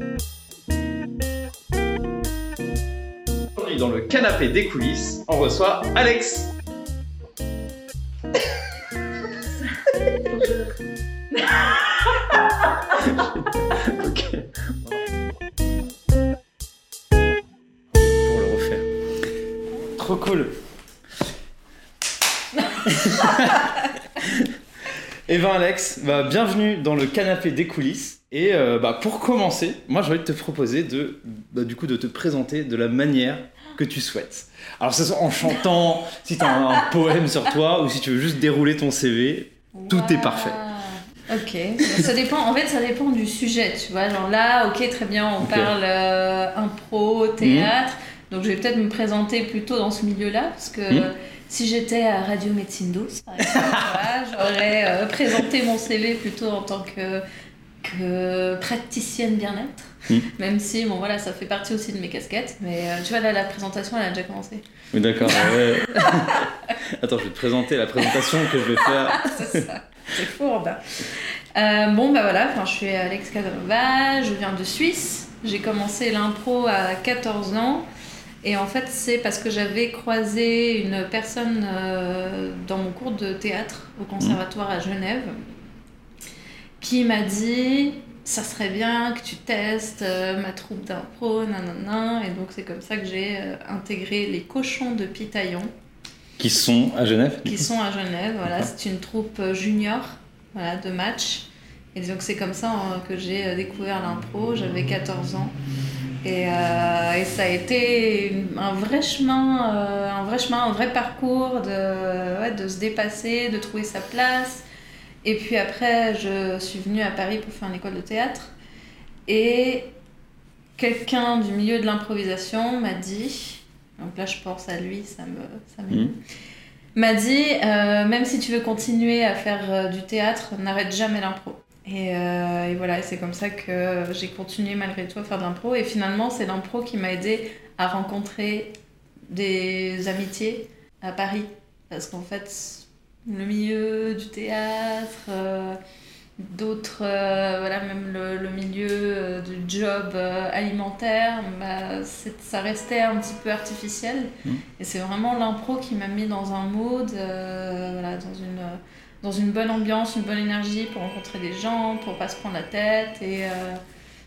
Aujourd'hui, dans le canapé des coulisses, on reçoit Alex. ok. Pour le refaire. Trop cool. Eh ben Alex, bah, bienvenue dans le canapé des coulisses. Et euh, bah, pour commencer, moi j'ai envie de te proposer de, bah, du coup, de te présenter de la manière que tu souhaites. Alors ce soit en chantant, si tu as un, un poème sur toi, ou si tu veux juste dérouler ton CV, tout est parfait. Ok, ça dépend. En fait, ça dépend du sujet, tu vois. Genre là, ok, très bien, on parle euh, impro, théâtre. Donc, je vais peut-être me présenter plutôt dans ce milieu-là, parce que Mhm. si j'étais à Radio Médecine Douce, par exemple, voilà, j'aurais euh, présenté mon CV plutôt en tant que que praticienne bien-être. Mhm. Même si, bon voilà, ça fait partie aussi de mes casquettes. Mais euh, tu vois, là, la présentation, elle a déjà commencé. Oui, d'accord. ouais. Attends, je vais te présenter la présentation que je vais faire. c'est ça, c'est fourbe. Euh, bon, bah voilà, je suis Alex Casanova, je viens de Suisse. J'ai commencé l'impro à 14 ans. Et en fait, c'est parce que j'avais croisé une personne euh, dans mon cours de théâtre au conservatoire à Genève qui m'a dit ça serait bien que tu testes euh, ma troupe d'impro, nanana. Et donc, c'est comme ça que j'ai euh, intégré les cochons de Pitaillon Qui sont à Genève qui sont à Genève. Voilà, c'est une troupe euh, junior voilà, de match. Et donc c'est comme ça euh, que j'ai découvert l'impro. J'avais 14 ans. Et, euh, et ça a été un vrai chemin, un vrai chemin, un vrai parcours de, ouais, de se dépasser, de trouver sa place. Et puis après, je suis venue à Paris pour faire une école de théâtre. Et quelqu'un du milieu de l'improvisation m'a dit, donc là je pense à lui, ça me, ça Mhm. m'a dit euh, même si tu veux continuer à faire euh, du théâtre, n'arrête jamais l'impro. Et, euh, et voilà, c'est comme ça que j'ai continué malgré tout à faire de l'impro. Et finalement, c'est l'impro qui m'a aidé à rencontrer des amitiés à Paris. Parce qu'en fait, le milieu du théâtre, euh, d'autres, euh, voilà, même le, le milieu euh, du job alimentaire, bah, ça restait un petit peu artificiel. Mhm. Et c'est vraiment l'impro qui m'a mis dans un mood, euh, voilà, dans une, dans une bonne ambiance, une bonne énergie pour rencontrer des gens, pour pas se prendre la tête et,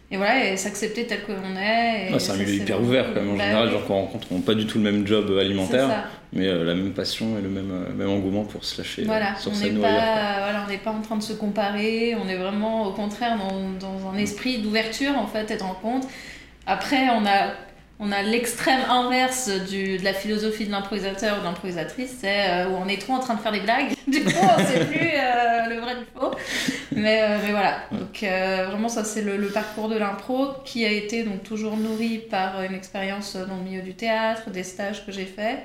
et voilà, et s'accepter tel que l'on est. Ah, c'est un milieu hyper ouvert quand même. En Bah général, oui, genre qu'on rencontre ont pas du tout le même job alimentaire, mais euh, la même passion et le même, euh, même engouement pour se lâcher euh, Voilà, sur on scène ou pas, ailleurs. voilà, on n'est pas en train de se comparer, on est vraiment au contraire dans, dans un esprit d'ouverture en fait et de rencontre. Après, on a, on a l'extrême inverse du, de la philosophie de l'improvisateur ou de l'improvisatrice, c'est euh, où on est trop en train de faire des blagues, du coup on sait plus euh, le vrai du faux. Mais, euh, mais voilà, donc vraiment ça c'est le, le parcours de l'impro qui a été donc toujours nourri par une expérience dans le milieu du théâtre, des stages que j'ai faits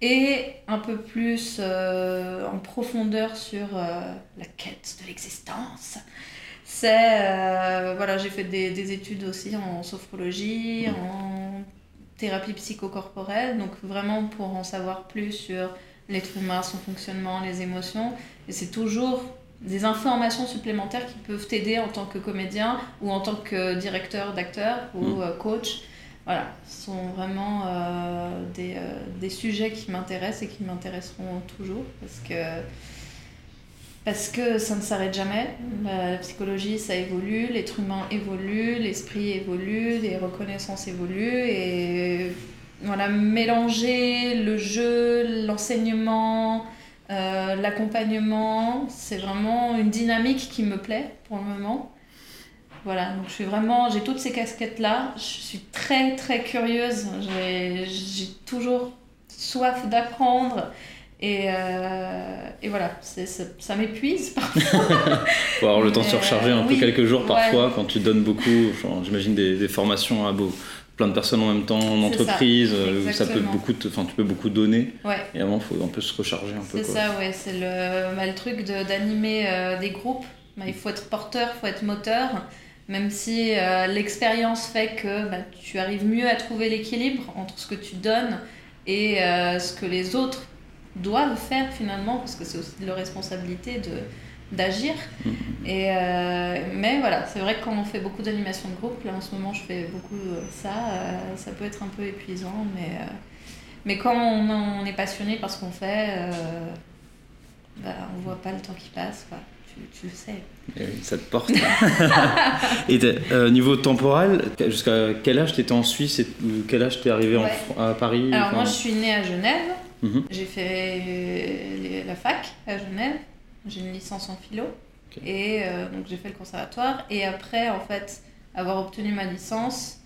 et un peu plus en profondeur sur la quête de l'existence. C'est euh, voilà, j'ai fait des, des études aussi en sophrologie, en thérapie psychocorporelle, donc vraiment pour en savoir plus sur l'être humain, son fonctionnement, les émotions. Et c'est toujours des informations supplémentaires qui peuvent t'aider en tant que comédien ou en tant que directeur d'acteur ou Mm. euh, coach. Voilà, ce sont vraiment euh, des, euh, des sujets qui m'intéressent et qui m'intéresseront toujours parce que, parce que ça ne s'arrête jamais. La, psychologie, ça évolue, l'être humain évolue, l'esprit évolue, les reconnaissances évoluent et voilà, mélanger le jeu, l'enseignement, euh, l'accompagnement, c'est vraiment une dynamique qui me plaît pour le moment. Voilà, donc je suis vraiment, j'ai toutes ces casquettes-là. Je suis très très curieuse. J'ai toujours soif d'apprendre. Et, euh, et voilà, ça, ça m'épuise parfois. Faut avoir le temps de se Mais, recharger un euh, peu oui, quelques jours ouais. parfois quand tu donnes beaucoup, j'imagine des, des formations à beau, plein de personnes en même temps en C'est ça, entreprise, euh, où ça peut beaucoup, te- tu peux beaucoup donner Ouais, et avant faut un peu se recharger un peu c'est ça, ouais. C'est le, bah, le truc de- d'animer euh, des groupes. Bah, il faut être porteur, il faut être moteur. Même si euh, l'expérience fait que bah, tu arrives mieux à trouver l'équilibre entre ce que tu donnes et ce que les autres doivent faire finalement, parce que c'est aussi de leur responsabilité de, d'agir. Mhm. Et euh, mais voilà, c'est vrai que quand on fait beaucoup d'animations de groupe, là en ce moment je fais beaucoup euh, ça, euh, ça peut être un peu épuisant, mais, euh, mais quand on, on est passionné par ce qu'on fait, bah, on voit pas le temps qui passe, quoi. Tu, tu le sais. Et oui, ça te porte. et t'es- euh, niveau temporel, jusqu'à quel âge t'étais en Suisse et quel âge t'es arrivé en Ouais. Fran- à Paris Alors enfin, moi je suis née à Genève, Mhm. j'ai fait les- la fac à Genève, j'ai une licence en philo, et euh, donc j'ai fait le conservatoire, et après en fait avoir obtenu ma licence,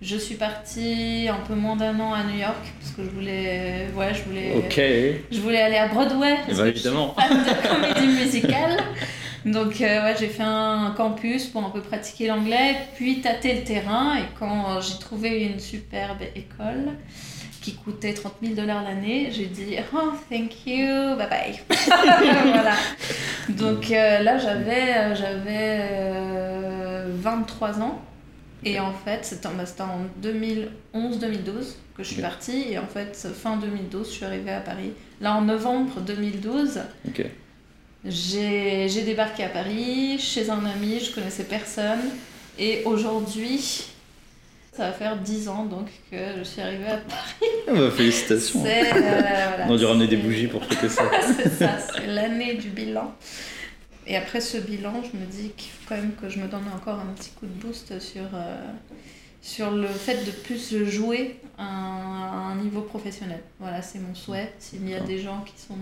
je suis partie un peu moins d'un an à New York, parce que je voulais, ouais, je voulais. Eh je voulais aller à Broadway, parce ben, que évidemment. je suis fan de comédie musicale. Donc euh, ouais, j'ai fait un campus pour un peu pratiquer l'anglais, puis tâter le terrain. Et quand euh, j'ai trouvé une superbe école qui coûtait 30 000 dollars l'année, j'ai dit oh thank you, bye bye. voilà. Donc euh, là j'avais euh, j'avais euh, 23 ans. Et en fait, c'était en, bah, c'était en 2011-2012 que je suis Ok. partie. Et en fait, fin 2012, je suis arrivée à Paris. Là, en novembre 2012, Ok. j'ai j'ai débarqué à Paris chez un ami, je connaissais personne. Et aujourd'hui, ça va faire 10 ans donc que je suis arrivée à Paris. Ah bah, félicitations. Euh, voilà, On a dû ramener des bougies pour fêter ça. c'est ça, c'est l'année du bilan. Et après ce bilan, je me dis qu'il faut quand même que je me donne encore un petit coup de boost sur, euh, sur le fait de plus jouer à un, à un niveau professionnel. Voilà, c'est mon souhait. S'il y a des gens qui sont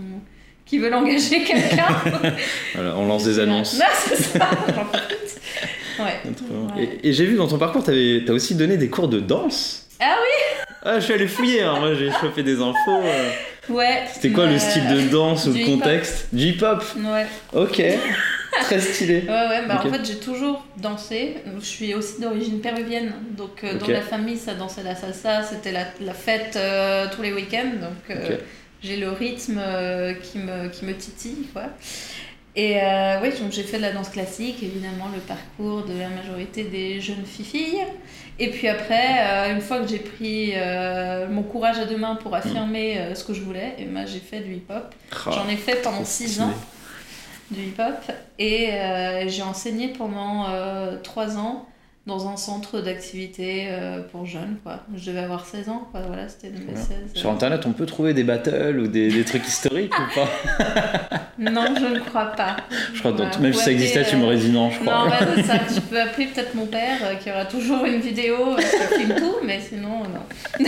qui veulent engager quelqu'un, Voilà, on lance des annonces. Non, c'est ça, j'en profite. Ouais. Ouais. Et, et j'ai vu dans ton parcours, t'as aussi donné des cours de danse. Ah oui Ah, je suis allé fouiller, hein. moi j'ai chopé des infos. euh. Ouais. C'était quoi le style de danse ou le contexte Du hip-hop Ouais. Ok, très stylé. Ouais, ouais, bah en fait j'ai toujours dansé. Je suis aussi d'origine péruvienne, donc euh, dans la famille ça dansait la salsa, c'était la, la fête euh, tous les week-ends, donc euh, j'ai le rythme euh, qui, me, qui me titille, quoi. Et euh, oui, j'ai fait de la danse classique, évidemment le parcours de la majorité des jeunes filles. Et puis après, euh, une fois que j'ai pris euh, mon courage à deux mains pour affirmer ce que je voulais, et ben, j'ai fait du hip-hop. Ah, J'en ai fait pendant trop 6 stylé. ans du hip-hop et j'ai enseigné pendant 3 ans dans un centre d'activité euh, pour jeunes. Quoi. Je devais avoir 16 ans, quoi. voilà, c'était 2016. Sur internet, on peut trouver des battles ou des, des trucs historiques ou pas? Non, je ne crois pas. Je crois même si ça existait, tu m'aurais dit non, je Non, crois. bah, c'est ça. Tu peux appeler peut-être mon père euh, qui aura toujours une vidéo euh, qui filme tout, mais sinon, non.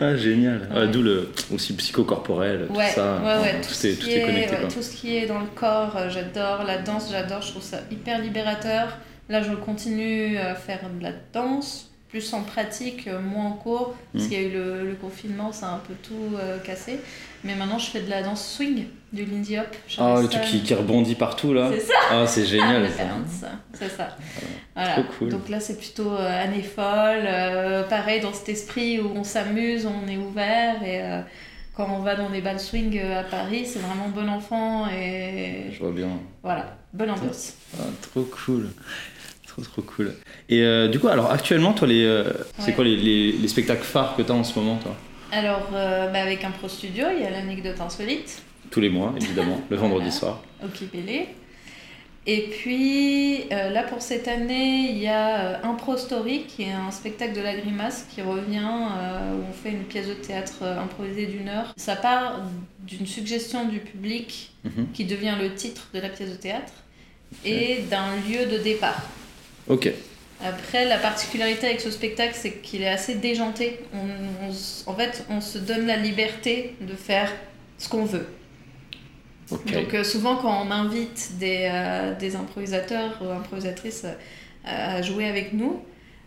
Ah, génial. Ah, Ouais. D'où le aussi psychocorporel, tout ça. ouais, ouais, tout, tout, ce est, qui tout est connecté. tout ce qui est dans le corps, euh, j'adore. La danse, j'adore. Je trouve ça hyper libérateur. Là, je continue à faire de la danse, plus en pratique, euh, moins en cours, parce Mm. qu'il y a eu le, le confinement, ça a un peu tout euh, cassé. Mais maintenant, je fais de la danse swing, du Lindy Hop. Ah, le truc qui, qui rebondit partout là. C'est ça. Ah, c'est génial. Dance, c'est ça. Voilà. Trop cool. Donc là, c'est plutôt euh, année folle. euh, pareil, dans cet esprit où on s'amuse, on est ouvert. Et quand on va dans des balles swing à Paris, c'est vraiment bon enfant. Et Je vois bien. voilà, bonne ambiance. Ah, trop cool. Trop trop cool. Et euh, du coup, alors actuellement, toi, les, euh, c'est quoi les, les, les spectacles phares que tu as en ce moment, toi? Alors, euh, bah, avec un pro studio, il y a l'anecdote insolite Tous les mois, évidemment, le vendredi Voilà. soir. Kipélé. Et puis euh, là pour cette année, il y a Impro Story qui est un spectacle de la grimace qui revient où on fait une pièce de théâtre improvisée d'une heure. Ça part d'une suggestion du public Mhm. qui devient le titre de la pièce de théâtre et d'un lieu de départ. Ok. Après, la particularité avec ce spectacle, c'est qu'il est assez déjanté. On- on s- en fait, on se donne la liberté de faire ce qu'on veut. Donc euh, souvent quand on invite des, euh, des improvisateurs ou improvisatrices euh, à jouer avec nous,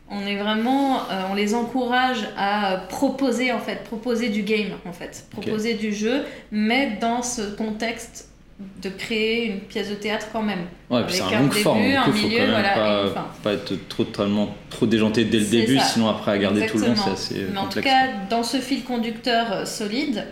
on est vraiment, on les encourage à proposer en fait, proposer du game en fait, proposer du jeu, mais dans ce contexte de créer une pièce de théâtre quand même. Ouais, puis c'est un début, forme, coup, faut milieu, quand même voilà, pas, pas être trop, totalement, trop déjanté dès le début, ça. sinon après à garder tout le long, c'est assez Mais en tout cas, dans ce fil conducteur solide,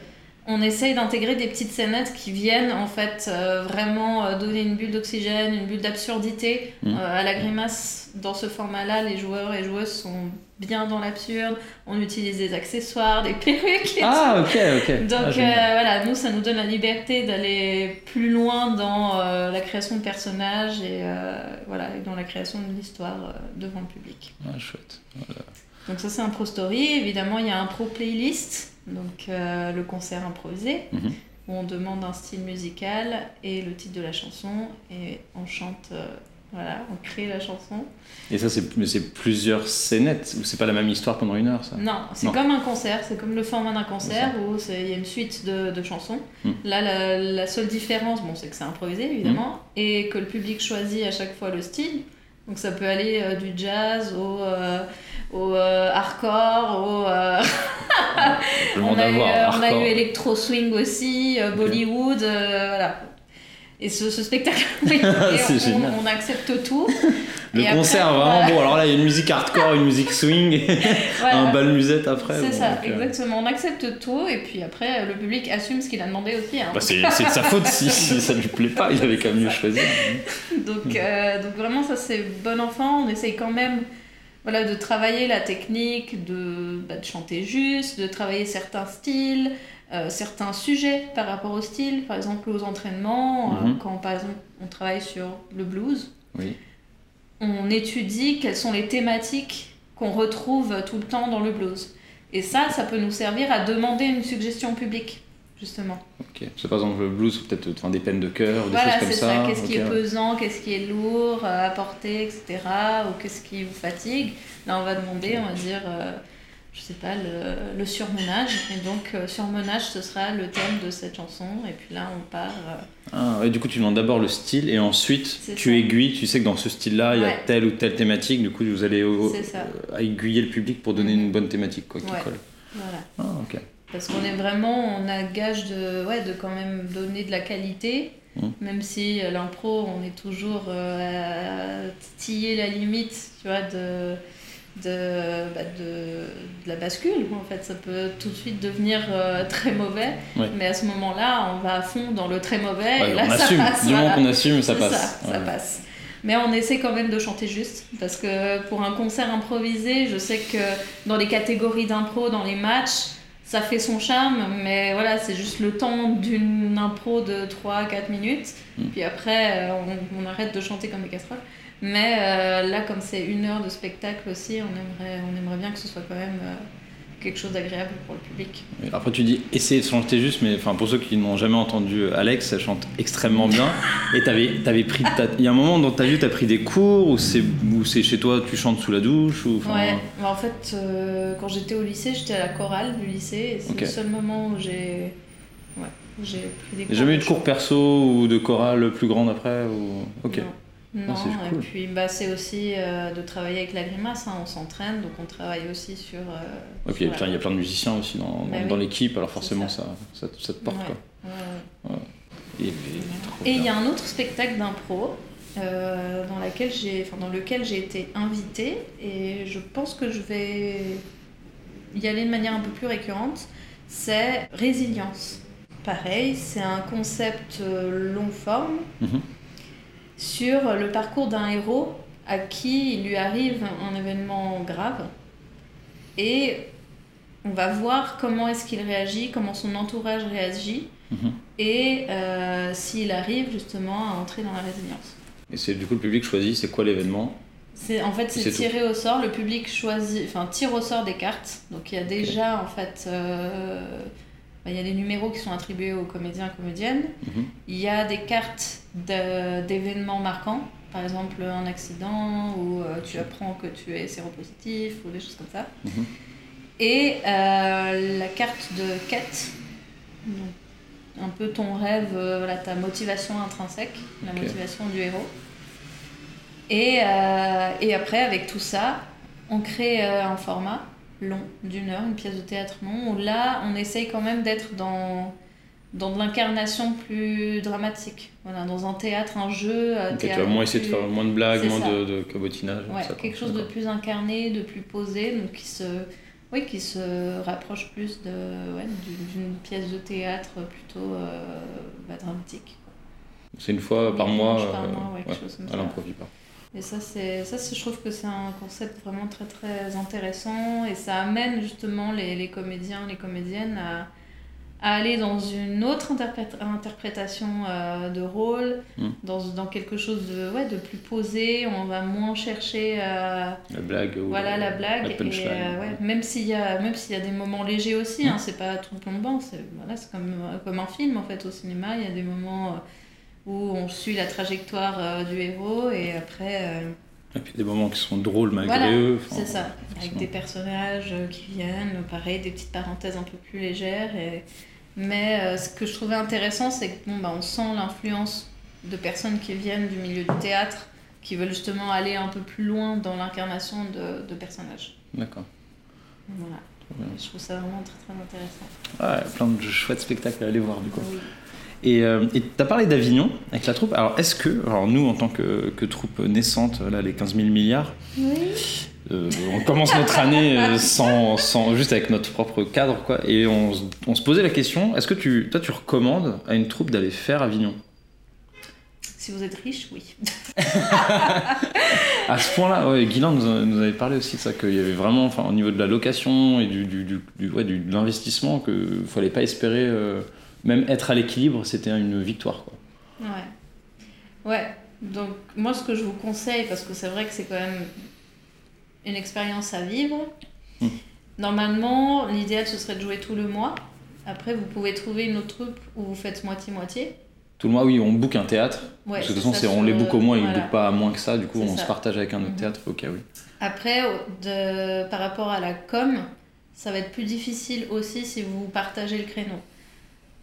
on essaye d'intégrer des petites scénettes qui viennent en fait euh, vraiment euh, donner une bulle d'oxygène, une bulle d'absurdité Mhm. euh, à la grimace. Dans ce format-là, les joueurs et joueuses sont bien dans l'absurde. On utilise des accessoires, des perruques. et Ah, ok, ok. donc Ah, euh, voilà, nous, ça nous donne la liberté d'aller plus loin dans la création de personnages et, voilà, et dans la création de l'histoire euh, devant le public. Ah, chouette. Donc ça, c'est un pro story. Évidemment, il y a un pro playlist, donc euh, le concert improvisé, Mhm. où on demande un style musical et le titre de la chanson et on chante. euh, voilà, on crée la chanson. Et ça, c'est plusieurs scénettes, ou c'est pas la même histoire pendant une heure, ça? Non, c'est comme un concert, c'est comme le format d'un concert où il y a une suite de, de chansons. Hmm. Là, la, la seule différence, bon, c'est que c'est improvisé évidemment, Hmm. et que le public choisit à chaque fois le style. Donc ça peut aller euh, du jazz au, euh, au euh, hardcore, au. on, a eu, euh, on a hardcore. eu électro swing aussi. Bollywood, voilà. Et ce, ce spectacle, on accepte tout. Le Et après, concert, on vraiment bon. Alors là, il y a une musique hardcore, une musique swing, Voilà. un bal musette après. C'est bon, ça, donc, euh, exactement. On accepte tout et puis après, le public assume ce qu'il a demandé aussi. hein. bah, c'est de sa faute si, si ça lui plaît pas, il avait qu'à mieux choisir. donc, euh, donc vraiment, ça c'est bon enfant. On essaye quand même voilà, de travailler la technique, de, bah, de chanter juste, de travailler certains styles, euh, certains sujets par rapport au style. Par exemple, aux entraînements, euh, Mhm. quand par exemple on travaille sur le blues, Oui. On étudie quelles sont les thématiques qu'on retrouve tout le temps dans le blues. Et ça, ça peut nous servir à demander une suggestion publique, justement. Ok. C'est par exemple le blues, peut-être enfin, des peines de cœur, des Voilà, choses comme c'est ça. ça. Qu'est-ce qui est pesant, qu'est-ce qui est lourd à porter, etc. Ou qu'est-ce qui vous fatigue. Là, on va demander, on va dire, euh, je sais pas, le, le surmenage. Et donc, euh, surmenage, ce sera le thème de cette chanson. Et puis là, on part. euh, Ah, ouais, du coup, tu demandes d'abord le style et ensuite tu ça. aiguilles. Tu sais que dans ce style-là, il y a telle ou telle thématique. Du coup, vous allez au- euh, aiguiller le public pour donner Mhm. une bonne thématique quoi, qui Ouais. colle. voilà. Ah, ok. Parce qu'on est vraiment, on a gage de, ouais, de quand même donner de la qualité, Mm. même si l'impro, on est toujours à titiller la limite, tu vois, de, de, bah, de, de la bascule. En fait, ça peut tout de suite devenir euh, très mauvais, Ouais. mais à ce moment-là, on va à fond dans le très mauvais, Ouais, et là, on ça assume. passe. du moment voilà. qu'on assume, ça passe. Ça, passe. Mais on essaie quand même de chanter juste, parce que pour un concert improvisé, je sais que dans les catégories d'impro, dans les matchs, ça fait son charme, mais voilà, c'est juste le temps d'une impro de 3-4 minutes, Mm. puis après, euh, on, on arrête de chanter comme des casseroles. Mais euh, là, comme c'est une heure de spectacle aussi, on aimerait, on aimerait bien que ce soit quand même euh, quelque chose d'agréable pour le public. Après, tu dis essayer de chanter juste, mais enfin, pour ceux qui n'ont jamais entendu euh, Alex, elle chante extrêmement bien. Et t'avais, t'avais pris. Il y a un moment dans ta vie, tu as pris des cours, ou c'est, c'est chez toi, tu chantes sous la douche, ou. Ouais, en fait, euh, quand j'étais au lycée, j'étais à la chorale du lycée, et c'est le seul moment où j'ai ouais, j'ai pris des cours. jamais eu de cours perso ou de chorale plus grande après ou... Ok. Non. Non, c'est et puis bah, c'est aussi euh, de travailler avec la grimace, hein, on s'entraîne, donc on travaille aussi sur. euh, Et puis il y, a plein- de musiciens aussi dans, dans, Bah oui. dans l'équipe, alors forcément ça. ça. Ça, ça te porte Ouais, quoi. ouais, ouais. Et, il y a un autre spectacle d'impro euh, dans, laquelle j'ai- enfin, dans lequel j'ai été invitée et je pense que je vais y aller de manière un peu plus récurrente. C'est Résilience. Pareil, c'est un concept euh, long forme Mhm. Sur le parcours d'un héros à qui il lui arrive un événement grave et on va voir comment est-ce qu'il réagit, comment son entourage réagit Mhm. et euh, s'il arrive justement à entrer dans la résilience. Et c'est du coup le public choisit c'est quoi l'événement? C'est, en fait, c'est tout. tiré au sort, le public choisit, enfin tire au sort des cartes. Donc il y a déjà en fait, euh, bah, il y a des numéros qui sont attribués aux comédiens et comédiennes. Mhm. Il y a des cartes de- d'événements marquants, par exemple un accident ou euh, tu apprends que tu es séropositif ou des choses comme ça. Mhm. Et euh, la carte de quête, donc, un peu ton rêve, euh, voilà, ta motivation intrinsèque, la motivation du héros. Et, et après, avec tout ça, on crée un format long, d'une heure, une pièce de théâtre long, où là, on essaye quand même d'être dans, dans de l'incarnation plus dramatique. Voilà, dans un théâtre, un jeu. euh, Ok, tu vas moins essayer de plus- faire moins de blagues, moins ça. de, de cabotinage. Ouais, ça, quoi. quelque chose de plus incarné, de plus posé, donc qui se oui, qui se rapproche plus de, ouais, d'une pièce de théâtre plutôt euh, bah, dramatique. C'est une fois par mois, par euh, mois, ouais, quelque chose comme à l'improviste. Et ça, c'est, ça c'est- je trouve que c'est un concept vraiment très très intéressant et ça amène justement les, les comédiens, les comédiennes à, à aller dans une autre interprét- interprétation euh, de rôle, Mm. dans, dans quelque chose de, ouais, de plus posé. On va moins chercher à, La blague. voilà la blague. la punchline. et, euh, ouais, même s'il y a même s'il y a des moments légers aussi, hein, c'est pas tout banc. C'est voilà, c'est comme euh, comme un film en fait au cinéma. Il y a des moments euh, où on suit la trajectoire euh, du héros et après. euh, Et puis des moments qui sont drôles malgré Voilà, eux. c'est ça, avec des personnages euh, qui viennent, pareil, des petites parenthèses un peu plus légères. Et... Mais euh, ce que je trouvais intéressant, c'est que bon, bah, on sent l'influence de personnes qui viennent du milieu du théâtre, qui veulent justement aller un peu plus loin dans l'incarnation de, de personnages. D'accord. Voilà. Je trouve ça vraiment très très intéressant. Ouais, plein de chouettes spectacles à aller voir du coup. Oui. Et euh, et t'as parlé d'Avignon avec la troupe. Alors est-ce que, alors nous en tant que, que troupe naissante, là les 15 000 milliards, euh, on commence notre année euh, sans, sans, juste avec notre propre cadre quoi, et on, se- on se posait la question, est-ce que tu, toi tu recommandes à une troupe d'aller faire Avignon? Si vous êtes riche, oui. À ce point-là, ouais, Guylain nous, avait parlé aussi de ça, qu'il y avait vraiment, enfin, au niveau de la location et du, du, ouais, du- de l'investissement, qu'il fallait pas espérer, euh, même être à l'équilibre, c'était une victoire. Quoi. Ouais. Ouais. Donc, moi, ce que je vous conseille, parce que c'est vrai que c'est quand même une expérience à vivre, Hmm. normalement, l'idéal, ce serait de jouer tout le mois. Après, vous pouvez trouver une autre troupe où vous faites moitié-moitié. Tout le mois, oui, on book un théâtre. Ouais, parce que de toute façon, on les le- book au mois, ils ne bookent pas à moins que ça, du coup, on ça. se partage avec un autre Mhm. théâtre. Ok, oui. Après, au- de, par rapport à la com, ça va être plus difficile aussi si vous partagez le créneau.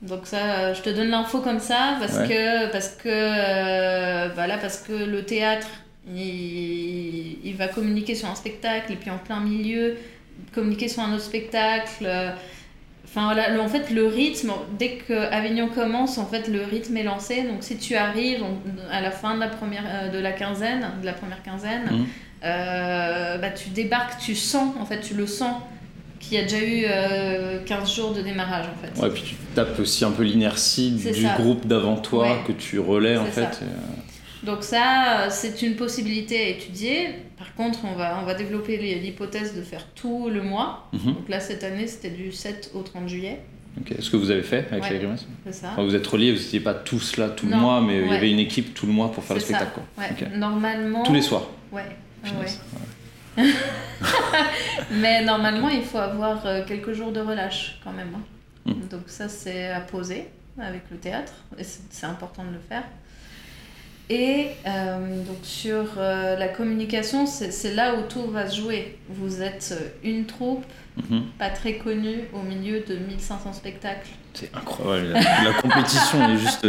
Donc ça, euh, je te donne l'info comme ça parce Ouais. que parce que euh, voilà parce que le théâtre il, il va communiquer sur un spectacle et puis en plein milieu communiquer sur un autre spectacle. euh, Enfin voilà, le- en fait le rythme dès que Avignon commence, en fait le rythme est lancé. Donc si tu arrives à la fin de la première de la quinzaine, de la première quinzaine, euh, bah, tu débarques, tu sens, en fait, tu le sens qu'il y a déjà eu euh, 15 jours de démarrage, en fait. Ouais, puis tu tapes aussi un peu l'inertie du ça. groupe d'avant toi Ouais. que tu relais en fait. ça. et, euh, Donc ça, euh, c'est une possibilité à étudier. Par contre, on va, on va développer l'hy- l'hypothèse de faire tout le mois. mhm. Donc là, cette année, c'était du 7 au 30 juillet, Ok. Ce que vous avez fait avec Ouais. les grimaces c'est ça. Enfin, Vous êtes reliés, vous n'étiez pas tous là tout le mois, mais il y avait une équipe tout le mois pour faire le spectacle. Quoi. Ouais. Ok. Normalement... Tous les soirs. Ouais. Mais normalement, il faut avoir euh, quelques jours de relâche quand même. hein. Mm. Donc ça, c'est à poser avec le théâtre, et c'est important de le faire. Et euh, donc sur euh, la communication, c'est là où tout va se jouer. Vous êtes une troupe, Mhm. pas très connue, au milieu de 1500 spectacles. C'est incroyable. La, la compétition est juste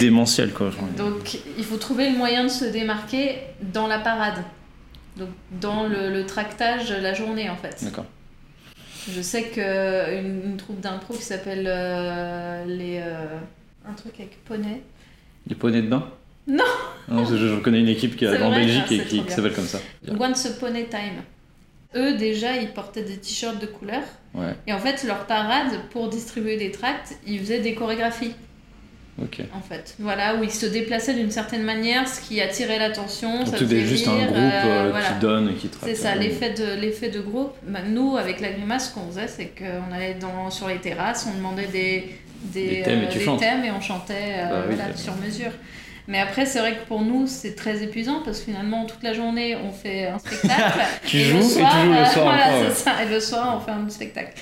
démentielle. Quoi. genre. Donc il faut trouver le moyen de se démarquer dans la parade. Donc dans le, le tractage la journée en fait. D'accord. Je sais qu'une une troupe d'impro qui s'appelle euh, les. euh, un truc avec poney. Les poneys de bain? Non. Non, je, je connais une équipe qui est en vrai, Belgique ah, et qui, s'appelle comme ça. Once a Pony Time. Eux déjà ils portaient des t-shirts de couleur. Ouais, Et en fait leur parade pour distribuer des tracts, ils faisaient des chorégraphies en fait. Voilà, où ils se déplaçaient d'une certaine manière, ce qui attirait l'attention. ça Donc tu faisait es juste un groupe euh, euh, voilà. qui donne et qui traite. C'est ça, euh, l'effet de, l'effet de groupe. Bah, nous, avec la grimace, ce qu'on faisait, c'est qu'on allait dans, sur les terrasses, on demandait des, des, Des thèmes et euh, tu des chantes. thèmes et on chantait euh, Bah oui, voilà, c'est- sur mesure. Mais après, c'est vrai que pour nous, c'est très épuisant parce que finalement, toute la journée, on fait un spectacle. Tu et joues le et tu soir, joues le euh, soir voilà, c'est ça. Et le soir, on fait un spectacle.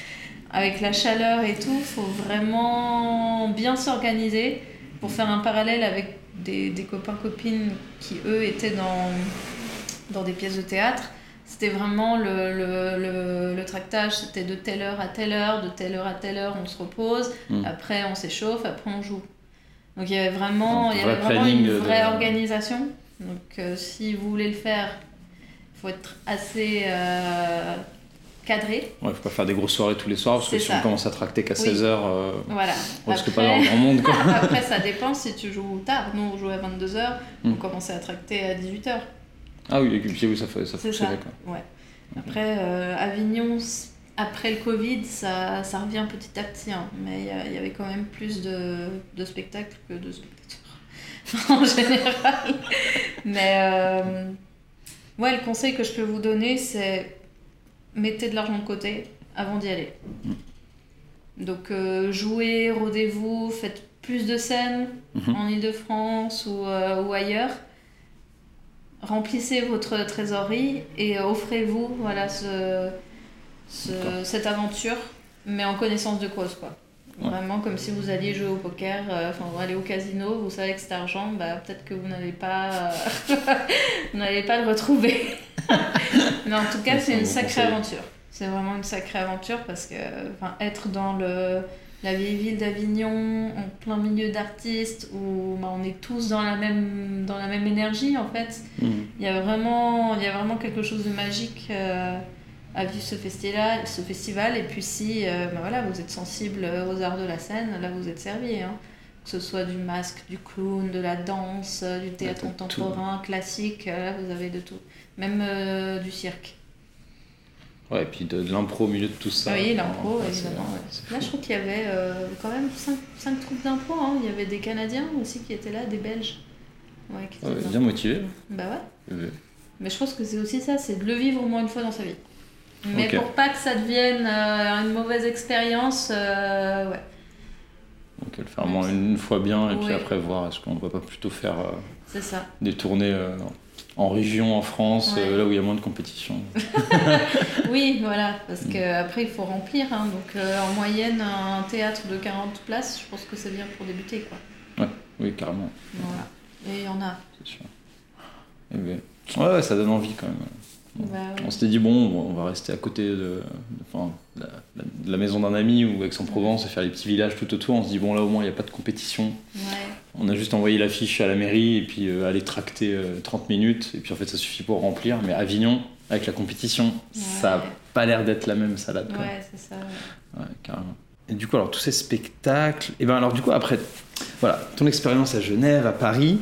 Avec la chaleur et tout, faut vraiment bien s'organiser pour faire un parallèle avec des, des copains-copines qui, eux, étaient dans, dans des pièces de théâtre. C'était vraiment le, le, le, le tractage, c'était de telle heure à telle heure, de telle heure à telle heure, on se repose, Mm. après on s'échauffe, après on joue. Donc il y avait vraiment, il y avait vraiment une de- vraie organisation. Donc euh, si vous voulez le faire, il faut être assez euh, cadré. Ouais, faut pas faire des grosses soirées tous les soirs parce que si ça. on commence à tracter qu'à Oui. 16h, Voilà. on risque pas d'avoir grand monde. Quoi. Après, ça dépend si tu joues tard. Nous, on jouait à 22h, on Mm. commençait à tracter à 18h. Ah oui, oui, ça, fait, ça fonctionnait. ça. Quoi. Ouais. Après, euh, Avignon, après le Covid, ça, ça revient petit à petit, hein. mais il y, y, avait quand même plus de, de spectacles que de spectateurs en général. mais euh, ouais, le conseil que je peux vous donner, c'est mettez de l'argent de côté avant d'y aller. Donc euh, jouez, rodez-vous, faites plus de scènes Mhm. en Ile-de-France ou, euh, ou ailleurs. Remplissez votre trésorerie et offrez-vous voilà, ce, ce- cette aventure, mais en connaissance de cause. Quoi. Ouais. Vraiment comme si vous alliez jouer au poker, euh, enfin vous allez au casino, vous savez que cet argent, bah, peut-être que vous n'allez pas, euh, vous n'allez pas le retrouver. mais en tout cas, c'est c'est un une sacrée conseil. aventure. C'est vraiment une sacrée aventure parce que être dans le, la vieille ville d'Avignon, en plein milieu d'artistes, où bah, on est tous dans la, même, dans la même énergie en fait, Mhm. il y a vraiment, y a vraiment quelque chose de magique euh, à vivre ce festival, ce festival. Et puis si euh, bah voilà, vous êtes sensible aux arts de la scène, là vous êtes servi. Hein. Que ce soit du masque, du clown, de la danse, euh, du théâtre tout. contemporain, classique, euh, là vous avez de tout. Même euh, du cirque. Ouais, et puis de, de l'impro au milieu de tout ça. oui, l'impro, c'est- évidemment. ouais. Là je crois qu'il y avait euh, quand même 5, troupes d'impro. Hein. Il y avait des Canadiens aussi qui étaient là, des Belges. Ouais, qui étaient Ouais, dedans. bien motivé. Bah ouais. Mais je pense que c'est aussi ça, c'est de le vivre au moins une fois dans sa vie. Mais pour pas que ça devienne euh, une mauvaise expérience, euh, ouais, Donc le faire au moins une fois bien et puis Ouais. après voir est-ce qu'on ne va pas plutôt faire euh, ça. des tournées en région, en France, Ouais. là où il y a moins de compétition. Oui, voilà, parce Mm. que après il faut remplir. hein. donc en moyenne, un théâtre de 40 places, je pense que c'est bien pour débuter. Quoi. Oui, carrément, Voilà. Et il y en a. c'est sûr. Eh ben, ouais, ouais, ça donne envie quand même. Bah, ouais. On s'était dit, bon, on va rester à côté de, de- enfin, de la, de la maison d'un ami ou Aix-en-Provence et faire les petits villages tout autour. On se dit, bon, là au moins il n'y a pas de compétition. Ouais. On a juste envoyé l'affiche à la mairie et puis euh, aller tracter euh, 30 minutes. Et puis en fait, ça suffit pour remplir. Mais Avignon, avec la compétition, ça n'a pas l'air d'être la même salade. Quoi. Ouais, c'est ça. ouais. Ouais, carrément. Et du coup, alors tous ces spectacles, et ben alors du coup après, voilà, ton expérience à Genève, à Paris,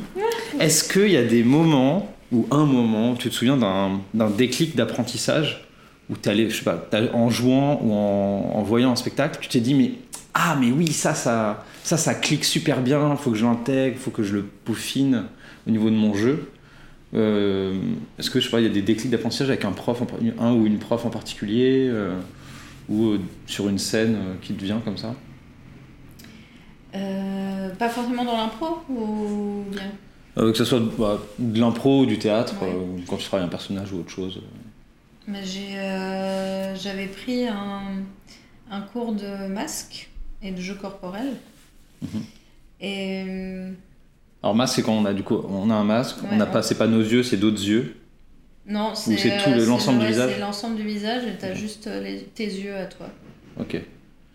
est-ce qu'il y a des moments ou un moment tu te souviens d'un déclic d'apprentissage où tu allé, je sais pas, en jouant ou en, voyant un spectacle, tu t'es dit mais ah mais oui ça ça ça ça clique super bien, faut que je l'intègre, faut que je le peaufine au niveau de mon jeu. Euh, Est-ce que je sais pas, il y a des déclics d'apprentissage avec un prof, en un ou une prof en particulier euh, ou euh, sur une scène qui te vient comme ça? Pas forcément dans l'impro ou bien? Euh, Que ce soit bah, de l'impro ou du théâtre, Ouais. euh, quand tu travailles un personnage ou autre chose. J'ai, euh, j'avais pris un, un cours de masque et de jeu corporel. Mhm. Et euh, Alors masque, c'est quand on a du coup, on a un masque, on n'a pas, c'est pas nos yeux, c'est d'autres yeux? non, c'est, tout euh, le- l'ensemble du visage? C'est l'ensemble du visage et t'as juste euh, les- tes yeux à toi. Ok.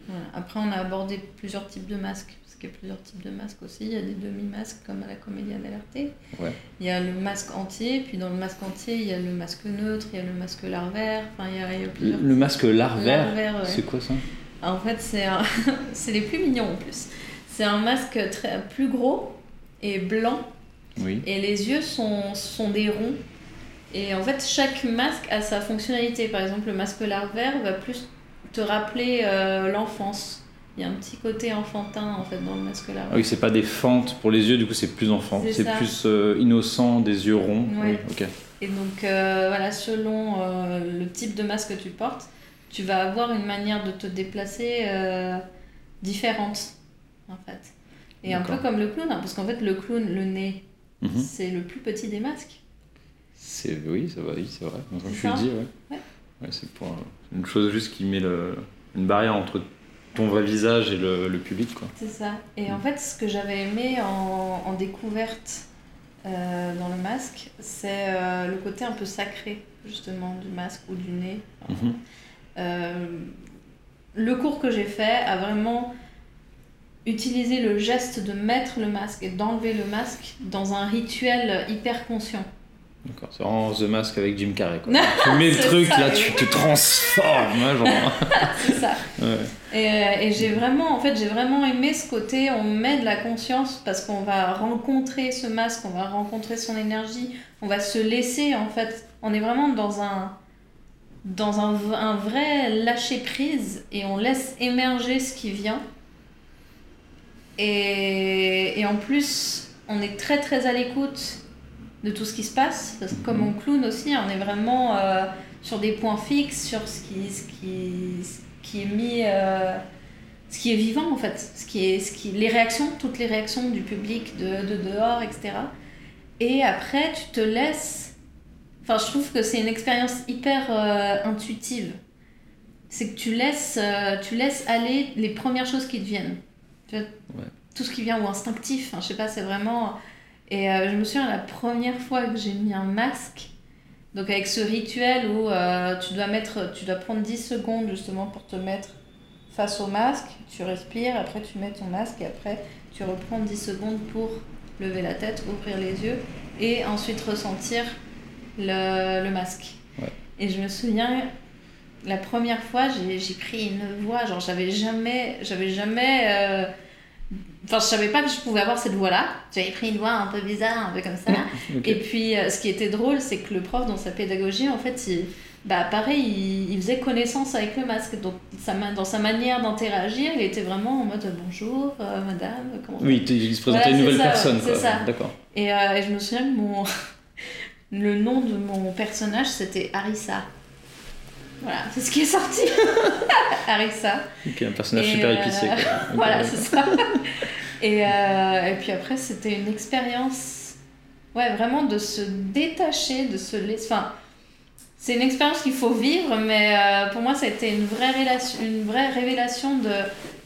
Voilà. Après, on a abordé plusieurs types de masques, qu'il y a plusieurs types de masques aussi. Il y a des demi-masques comme à la Comédia dell'Arte. Ouais. Il y a le masque entier, puis dans le masque entier, il y a le masque neutre, il y a le masque larvaire. Enfin, il y a, il y a Le, plusieurs. le masque larvaire, Larvaire, ouais. c'est quoi ça? En fait, c'est un... c'est les plus mignons en plus. C'est un masque très... plus gros et blanc, Oui. et les yeux sont, sont des ronds. Et en fait, chaque masque a sa fonctionnalité. Par exemple, le masque larvaire va plus te rappeler euh, l'enfance. Il y a un petit côté enfantin en fait dans le masque larvaire. Ah oui, c'est pas des fentes pour les yeux, du coup c'est plus enfant, C'est plus euh, innocent, des yeux ronds. Ouais. Oui, ok. Et donc, euh, voilà, selon euh, le type de masque que tu portes, tu vas avoir une manière de te déplacer différente, en fait. Et un peu comme le clown, hein, parce qu'en fait, le clown, le nez, Mhm. c'est le plus petit des masques. C'est oui, ça va, oui, c'est vrai. Tu le ça dis, ouais. Ouais. Ouais, c'est pour une chose juste qui met le, une barrière entre ton vrai visage et le, le public, quoi. C'est ça. Et en fait, ce que j'avais aimé en, en découverte euh, dans le masque, c'est euh, le côté un peu sacré, justement, du masque ou du nez. Mhm. Euh, le cours que j'ai fait a vraiment utilisé le geste de mettre le masque et d'enlever le masque dans un rituel hyper conscient. D'accord, c'est vraiment The Mask avec Jim Carrey, quoi. Tu mets le truc, ça, là, oui. tu te transformes, hein, genre. C'est ça. Ouais. Et, euh, et j'ai vraiment, en fait, j'ai vraiment aimé ce côté, on met de la conscience parce qu'on va rencontrer ce masque, on va rencontrer son énergie, on va se laisser, en fait. On est vraiment dans un, dans un, un vrai lâcher prise et on laisse émerger ce qui vient. Et, et en plus, on est très très à l'écoute de tout ce qui se passe. Parce que comme on clown aussi, on est vraiment euh, sur des points fixes, sur ce qui, ce qui, ce qui est mis. euh, ce qui est vivant en fait, ce qui est, ce qui, les réactions, toutes les réactions du public, de, de dehors, etc. Et après, tu te laisses. Enfin, je trouve que c'est une expérience hyper euh, intuitive. C'est que tu laisses, tu laisses aller les premières choses qui te viennent. Tu vois, Tout ce qui vient ou instinctif, hein, je sais pas, c'est vraiment. Et euh, je me souviens la première fois que j'ai mis un masque, donc avec ce rituel où euh, tu dois mettre, tu dois prendre 10 secondes justement pour te mettre face au masque, tu respires, après tu mets ton masque et après tu reprends 10 secondes pour lever la tête, ouvrir les yeux et ensuite ressentir le, le masque. Ouais. Et je me souviens, la première fois, j'ai j'ai pris une voix, genre j'avais jamais, j'avais jamais, euh, enfin je savais pas que je pouvais avoir cette voix-là. J'avais pris une voix un peu bizarre, un peu comme ça. Et puis, euh, ce qui était drôle, c'est que le prof, dans sa pédagogie, en fait, il, bah, pareil, il, il faisait connaissance avec le masque. Donc, sa, dans sa manière d'interagir, il était vraiment en mode bonjour, euh, madame, comment Oui, il se présentait Voilà, une nouvelle ça, personne. c'est ça. D'accord. et, euh, et je me souviens que mon... le nom de mon personnage, c'était Harissa. Voilà, c'est ce qui est sorti. Harissa. Ok, un personnage Et, super euh, épicé. quoi. Ok, Voilà, c'est ça. Et, euh, et puis après, c'était une expérience, ouais, vraiment de se détacher, de se laisser. Enfin, c'est une expérience qu'il faut vivre, mais euh, pour moi, ça a été une vraie, relation, une vraie révélation de,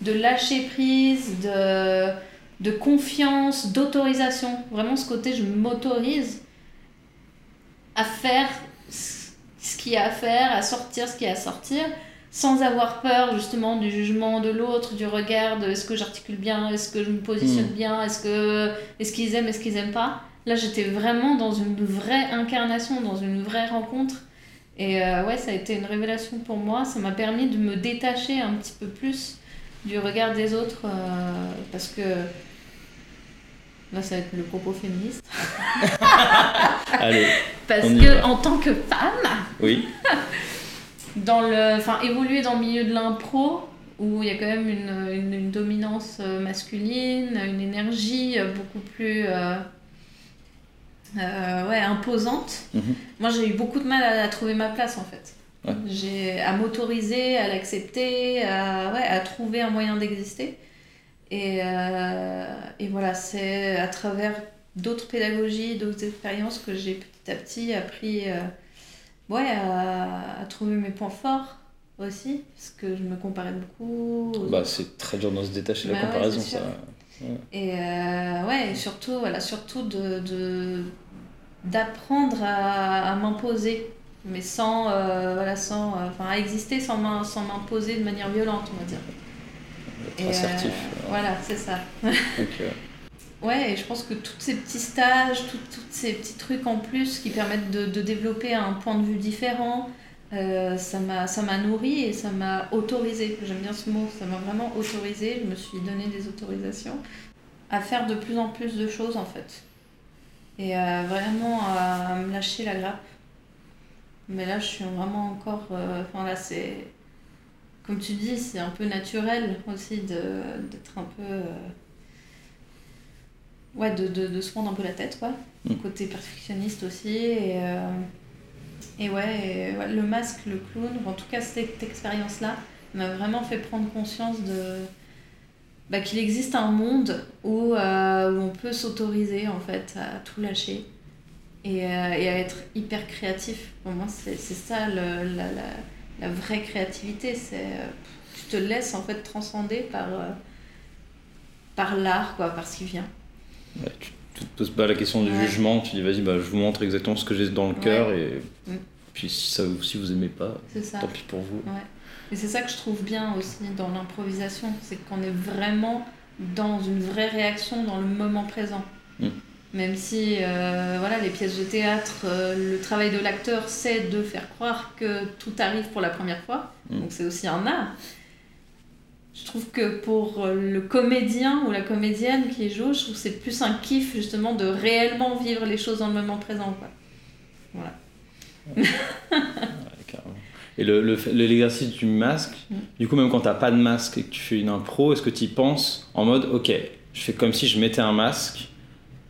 de lâcher prise, de, de confiance, d'autorisation. Vraiment, ce côté, je m'autorise à faire ce qu'il y a à faire, à sortir ce qu'il y a à sortir sans avoir peur justement du jugement de l'autre, du regard de est-ce que j'articule bien, est-ce que je me positionne Mm. bien, est-ce que est-ce qu'ils aiment, est-ce qu'ils aiment pas. Là, j'étais vraiment dans une vraie incarnation, dans une vraie rencontre. Et euh, ouais, ça a été une révélation pour moi. Ça m'a permis de me détacher un petit peu plus du regard des autres euh, parce que là, ça va être le propos féministe. Allez, Parce que en tant que femme, oui. dans le enfin évoluer dans le milieu de l'impro où il y a quand même une, une, une dominance euh, masculine une énergie euh, beaucoup plus euh, euh, ouais imposante Mhm. moi j'ai eu beaucoup de mal à, à trouver ma place en fait Ouais. j'ai à m'autoriser à l'accepter à ouais à trouver un moyen d'exister et, euh, et voilà c'est à travers d'autres pédagogies d'autres expériences que j'ai petit à petit appris euh, ouais, à, à trouver mes points forts aussi, parce que je me comparais beaucoup. aux Bah, c'est très dur de se détacher de la Bah comparaison, ça. Et euh, ouais, et surtout, voilà, surtout de, de- d'apprendre à, à m'imposer, mais sans, euh, voilà, sans, enfin, à exister sans, sans m'imposer de manière violente, on va dire. Et, euh, assertif. Voilà, c'est ça. Donc, euh, Ouais, et je pense que tous ces petits stages, tous ces petits trucs en plus qui permettent de, de développer un point de vue différent, euh, ça m'a nourri et ça m'a autorisé. J'aime bien ce mot, ça m'a vraiment autorisé. Je me suis donné des autorisations à faire de plus en plus de choses en fait. Et euh, vraiment à me lâcher la grappe. Mais là, je suis vraiment encore. euh, Enfin, là, c'est. Comme tu dis, c'est un peu naturel aussi de- d'être un peu. euh, ouais, de, de, de se prendre un peu la tête, quoi. Mm. Côté perfectionniste aussi. Et, euh, et ouais, et ouais, le masque, le clown, en tout cas, cette expérience-là m'a vraiment fait prendre conscience de. Bah, qu'il existe un monde où, euh, où on peut s'autoriser en fait à tout lâcher et, et à être hyper créatif. Pour moi, c'est c'est ça le- la, la, la vraie créativité. C'est euh, tu te laisses en fait transcender par, euh, par l'art, quoi, par ce qui vient. ouais, tu, tu te poses pas la question du Ouais. jugement, tu dis vas-y, bah, je vous montre exactement ce que j'ai dans le cœur et Mm. puis si, ça, si vous aimez pas, tant pis pour vous. Et c'est ça que je trouve bien aussi dans l'improvisation, c'est qu'on est vraiment dans une vraie réaction dans le moment présent. Mm. Même si euh, voilà, les pièces de théâtre, euh, le travail de l'acteur, c'est de faire croire que tout arrive pour la première fois. Mm. Donc c'est aussi un art. Je trouve que pour euh, le comédien ou la comédienne qui joue, je trouve que c'est plus un kiff justement de réellement vivre les choses dans le moment présent. Quoi. Ouais, carrément. Et le- l'exercice du masque, Mm. du coup, même quand t'as pas de masque et que tu fais une impro, est-ce que tu y penses en mode, ok, je fais comme si je mettais un masque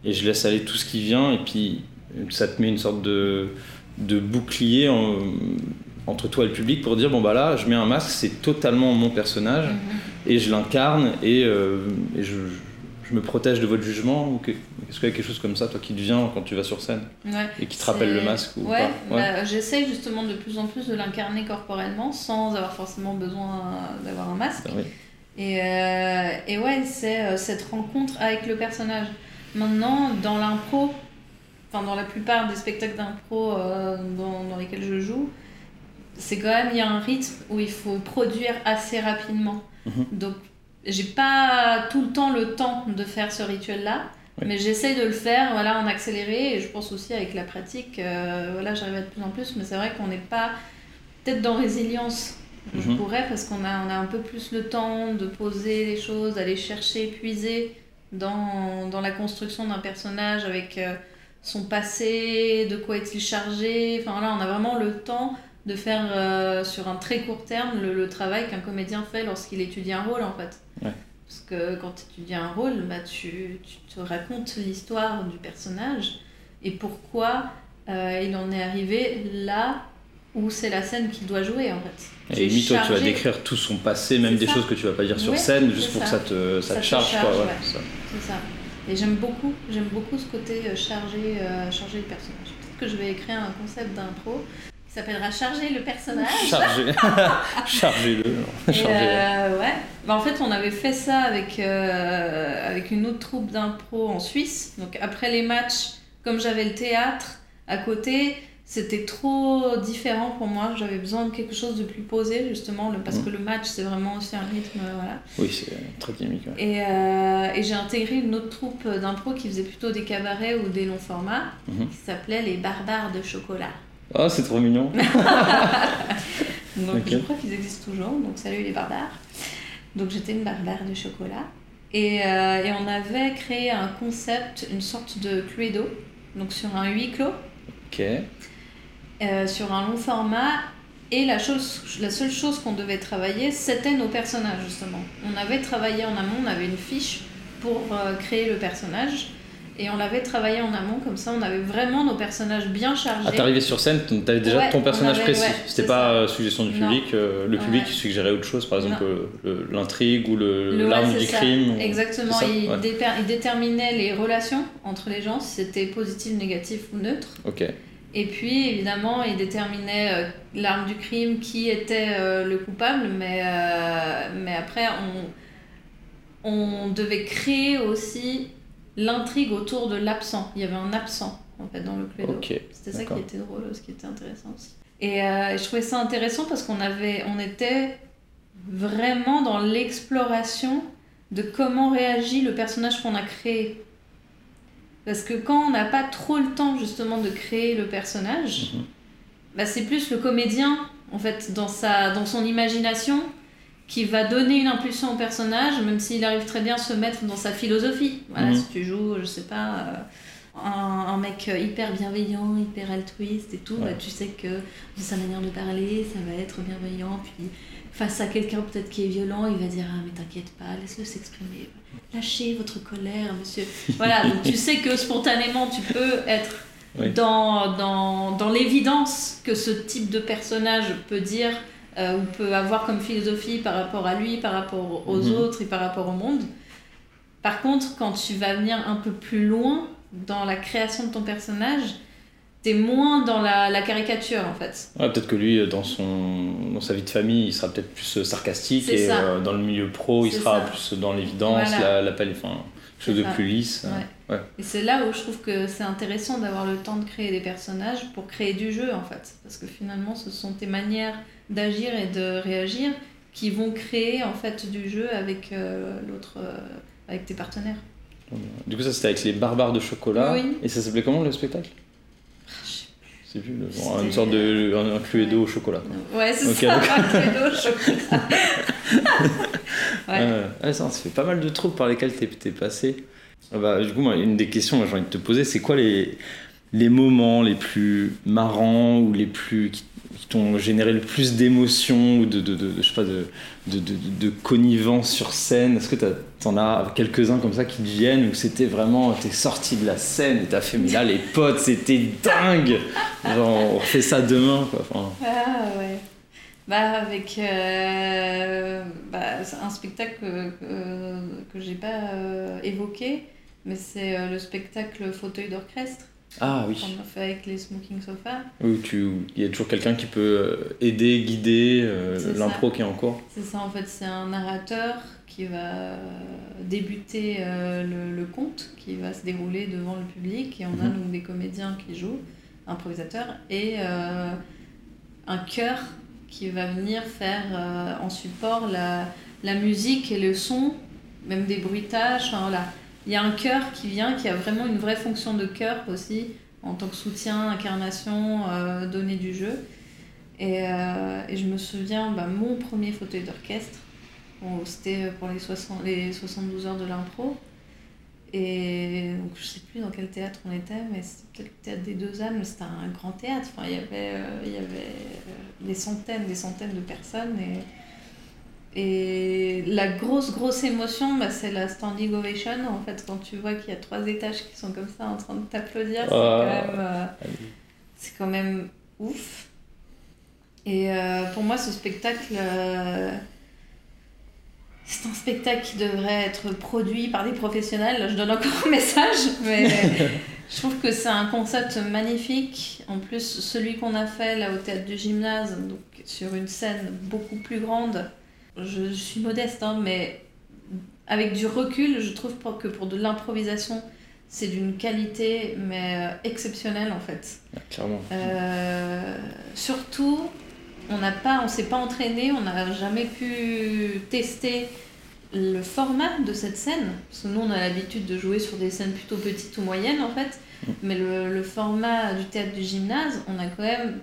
et je laisse aller tout ce qui vient, et puis ça te met une sorte de, de bouclier en- entre toi et le public pour dire, bon bah là, je mets un masque, c'est totalement mon personnage Mhm. et je l'incarne et, euh, et je, je me protège de votre jugement ou que- Est-ce qu'il y a quelque chose comme ça, toi, qui te vient quand tu vas sur scène Ouais. et qui te rappelle le masque ou ouais, pas bah, j'essaye justement de plus en plus de l'incarner corporellement sans avoir forcément besoin d'avoir un masque. Oui. Et, euh, et ouais, c'est euh, cette rencontre avec le personnage. Maintenant, dans l'impro, enfin dans la plupart des spectacles d'impro euh, dans, dans lesquels je joue, c'est quand même, il y a un rythme où il faut produire assez rapidement. Mhm. Donc, j'ai pas tout le temps le temps de faire ce rituel-là. Mais j'essaye de le faire voilà, en accéléré et je pense aussi avec la pratique, euh, voilà, j'arrive à de plus en plus, mais c'est vrai qu'on n'est pas peut-être dans résilience, je Mhm. pourrais, parce qu'on a, on a un peu plus le temps de poser les choses, d'aller chercher, puiser dans, dans la construction d'un personnage avec euh, son passé, de quoi est-il chargé. Enfin là, on a vraiment le temps de faire euh, sur un très court terme le, le travail qu'un comédien fait lorsqu'il étudie un rôle en fait. Ouais. Parce que quand tu étudies un rôle, bah, tu, tu te racontes l'histoire du personnage et pourquoi euh, il en est arrivé là où c'est la scène qu'il doit jouer en fait. Et limite, toi, tu vas décrire tout son passé, même des ça. choses que tu vas pas dire sur Ouais, scène, juste pour que ça. te, ça Ça te te charge. quoi, ouais. C'est ça. Et j'aime beaucoup, j'aime beaucoup ce côté euh, chargé, euh, le personnage. Peut-être que je vais écrire un concept d'impro qui s'appellera Charger le personnage. Chargez-le. Et, Chargez-le. euh, ouais. Bah, en fait, on avait fait ça avec, euh, avec une autre troupe d'impro en Suisse. Donc après les matchs, comme j'avais le théâtre à côté, c'était trop différent pour moi. J'avais besoin de quelque chose de plus posé, justement, le- parce Mhm. que le match, c'est vraiment aussi un rythme. euh, Voilà. Oui, c'est très dynamique. ouais. Et, euh, et j'ai intégré une autre troupe d'impro qui faisait plutôt des cabarets ou des longs formats, Mhm. qui s'appelait les Barbares de chocolat. Oh, c'est trop mignon. Donc je crois qu'ils existent toujours, donc salut les barbares. Donc j'étais une barbare de chocolat. Et, euh, et on avait créé un concept, une sorte de cluedo, donc sur un huis clos, Ok. Euh, sur un long format. Et la, chose, la seule chose qu'on devait travailler, c'était nos personnages, justement. On avait travaillé en amont, on avait une fiche pour euh, créer le personnage. Et on l'avait travaillé en amont, comme ça, on avait vraiment nos personnages bien chargés. Ah, t'arrivais sur scène, t'avais déjà Ouais, ton on personnage avait- précis. ouais, C'était pas euh, suggestion du Non. public. euh, le public Ouais. suggérait autre chose, par exemple euh, l'intrigue ou l'arme du ça. crime. Exactement, il, il déterminait les relations entre les gens, si c'était positif, négatif ou neutre. Ok. Et puis, évidemment, il déterminait euh, l'arme du crime, qui était euh, le coupable, mais, euh, mais après, on, on devait créer aussi l'intrigue autour de l'absent. Il y avait un absent, en fait, dans le cluedo. Ok. C'était ça qui était drôle, ce qui était intéressant aussi. Et je trouvais ça intéressant parce qu'on avait, on était vraiment dans l'exploration de comment réagit le personnage qu'on a créé. Parce que quand on n'a pas trop le temps justement de créer le personnage, Mhm. bah, c'est plus le comédien, en fait, dans, sa, dans son imagination, qui va donner une impulsion au personnage, même s'il arrive très bien à se mettre dans sa philosophie. Voilà, Mhm. si tu joues, je sais pas, euh, un, un mec hyper bienveillant, hyper altruiste et tout, Ouais. bah, tu sais que de sa manière de parler, ça va être bienveillant. Puis face à quelqu'un peut-être qui est violent, il va dire Ah, mais t'inquiète pas, laisse-le s'exprimer. Lâchez votre colère, monsieur. Voilà, donc tu sais que spontanément, tu peux être Oui. dans, dans, dans l'évidence que ce type de personnage peut dire euh, ou peut avoir comme philosophie par rapport à lui, par rapport aux Mhm. autres et par rapport au monde. Par contre, quand tu vas venir un peu plus loin dans la création de ton personnage, t'es moins dans la, la caricature en fait. Ouais, peut-être que lui, euh, dans, son, dans sa vie de famille, il sera peut-être plus euh, sarcastique et euh, dans le milieu pro, il sera ça. plus dans l'évidence, Voilà. la, la enfin, quelque chose de plus lisse. Ouais. ouais. Et c'est là où je trouve que c'est intéressant d'avoir le temps de créer des personnages pour créer du jeu en fait. Parce que finalement, ce sont tes manières d'agir et de réagir qui vont créer en fait du jeu avec euh, l'autre, euh, avec tes partenaires. Du coup, ça c'était avec les barbares de chocolat. Oui. Et ça s'appelait comment le spectacle? Sais C'est plus le- C'était- une sorte de un, un cluedo au chocolat. quoi. Ouais, c'est Ok, ça, d'accord. un credo chocolat. ouais. Euh, ça, ça fait pas mal de troupes par lesquelles t'es es passé. Ah bah, du coup, moi, une des questions que j'ai envie de te poser, c'est quoi les, les moments les plus marrants ou les plus qui- qui t'ont généré le plus d'émotions ou de, connivence sur scène Est-ce que tu en as quelques-uns comme ça qui te viennent où c'était vraiment, t'es sorti de la scène et t'as fait, mais là les potes c'était dingue Genre on refait ça demain quoi. Ah ouais. Bah avec euh, bah, un spectacle que, que j'ai pas euh, évoqué, mais c'est euh, le spectacle fauteuil d'orchestre. Ah oui. Qu'on a fait avec les Smoking Sofa. Oui, il y a toujours quelqu'un qui peut euh, aider, guider euh, l'impro qui est en cours. C'est ça, en fait, c'est un narrateur qui va débuter euh, le, le, conte, qui va se dérouler devant le public, et on a mhm. donc des comédiens qui jouent, improvisateurs, et un chœur qui va venir faire en support la, la musique et le son, même des bruitages, enfin voilà il y a un chœur qui vient, qui a vraiment une vraie fonction de chœur aussi, en tant que soutien, incarnation, euh, donnée du jeu. Et, euh, et, je me souviens, bah, mon premier fauteuil d'orchestre, c'était pour les, 60, les 72 heures de l'impro. Et donc, je sais plus dans quel théâtre on était, mais c'était peut-être le théâtre des Deux âmes, c'était un grand théâtre. Il y avait, euh, il y avait euh, des centaines, des centaines de personnes. Et la grosse, grosse émotion, bah, c'est la standing ovation. En fait, quand tu vois qu'il y a trois étages qui sont comme ça en train de t'applaudir, c'est quand, même, euh, quand même ouf. Et euh, pour moi, ce spectacle, euh, c'est un spectacle qui devrait être produit par des professionnels. Je donne encore un message, mais je trouve que c'est un concept magnifique. En plus, celui qu'on a fait là au théâtre du gymnase, donc sur une scène beaucoup plus grande je, suis modeste, hein, mais avec du recul, je trouve que pour de l'improvisation, c'est d'une qualité mais euh, exceptionnelle en fait. clairement. Euh, surtout, on n'a pas, on s'est pas entraîné, on n'a jamais pu tester le format de cette scène. Parce que nous, on a l'habitude de jouer sur des scènes plutôt petites ou moyennes en fait. Mm. Mais le, le format du théâtre du gymnase, on a quand même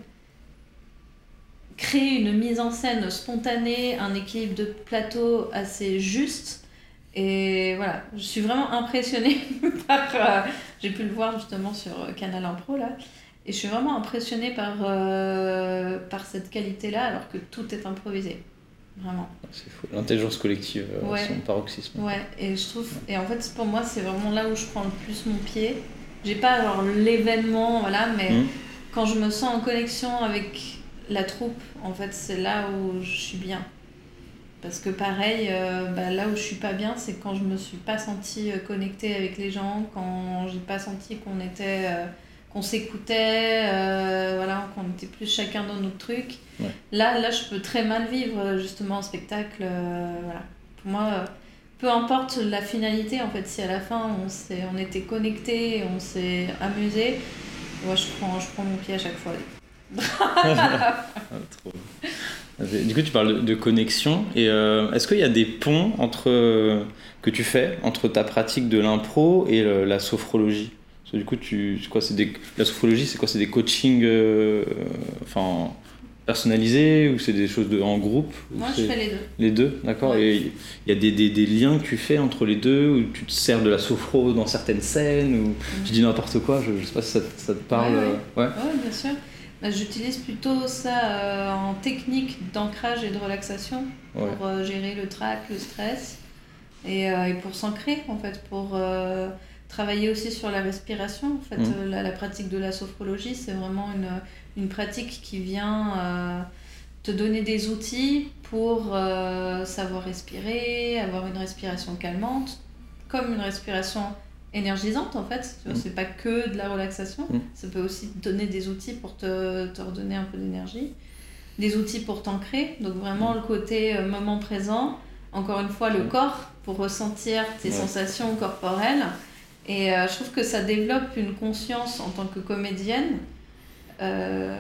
créer une mise en scène spontanée, un équilibre de plateau assez juste. Et voilà, je suis vraiment impressionnée par. Euh, j'ai pu le voir justement sur Canal Impro là. Et je suis vraiment impressionnée par, euh, par cette qualité-là, alors que tout est improvisé. Vraiment. C'est fou. L'intelligence collective, euh, ouais. son paroxysme. Ouais, et je trouve. Et en fait, pour moi, c'est vraiment là où je prends le plus mon pied. J'ai pas alors l'événement, voilà, mais mmh. quand je me sens en connexion avec la troupe, en fait, c'est là où je suis bien. Parce que pareil, euh, bah, là où je suis pas bien, c'est quand je me suis pas sentie euh, connectée avec les gens, quand j'ai pas senti qu'on était, euh, qu'on s'écoutait, voilà, qu'on était plus chacun dans notre truc. Là, là, je peux très mal vivre justement un spectacle. voilà. Pour moi, peu importe la finalité, en fait, si à la fin on, on était connecté, on s'est amusé, moi je prends, je prends mon pied à chaque fois. Du coup, tu parles de connexion. Et euh, est-ce qu'il y a des ponts entre, euh, que tu fais entre ta pratique de l'impro et la sophrologie? Du coup, tu, quoi, des, la sophrologie, c'est quoi C'est des coachings euh, enfin, personnalisés ou c'est des choses de, en groupe? Moi, je fais les deux. Les deux, d'accord. Et il y a des, des, des, liens que tu fais entre les deux ou tu te sers de la sophro dans certaines scènes ou tu dis n'importe quoi Je, ne sais pas si ça, ça te parle. ouais, ouais bien sûr. Bah, j'utilise plutôt ça euh, en technique d'ancrage et de relaxation pour euh, gérer le trac, le stress et, euh, et pour s'ancrer en fait, pour travailler aussi sur la respiration. En fait, mmh. la, la, pratique de la sophrologie, c'est vraiment une, une, pratique qui vient te donner des outils pour savoir respirer, avoir une respiration calmante, comme une respiration énergisante en fait. Mm. C'est pas que de la relaxation, mm. ça peut aussi te donner des outils pour te, te redonner un peu d'énergie, des outils pour t'ancrer, donc vraiment le côté euh, moment présent, encore une fois le corps pour ressentir tes sensations corporelles. Et euh, je trouve que ça développe une conscience en tant que comédienne euh,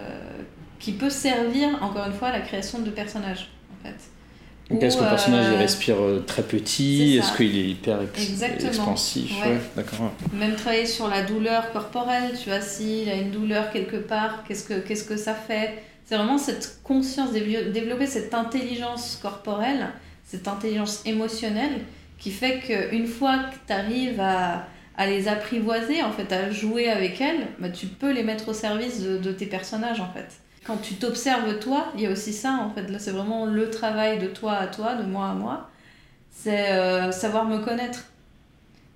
qui peut servir encore une fois à la création de personnages en fait. Est-ce que le personnage il euh, respire euh, très petit? Est-ce qu'il est hyper expansif? Même travailler sur la douleur corporelle, tu vois, s'il a une douleur quelque part, qu'est-ce que, qu'est-ce que ça fait? C'est vraiment cette conscience, développer cette intelligence corporelle, cette intelligence émotionnelle qui fait qu'une fois que tu arrives à, à, les apprivoiser, en fait, à jouer avec elles, bah, tu peux les mettre au service de, de tes personnages, en fait quand tu t'observes toi, il y a aussi ça en fait. Là, c'est vraiment le travail de toi à toi, de moi à moi. C'est euh, savoir me connaître.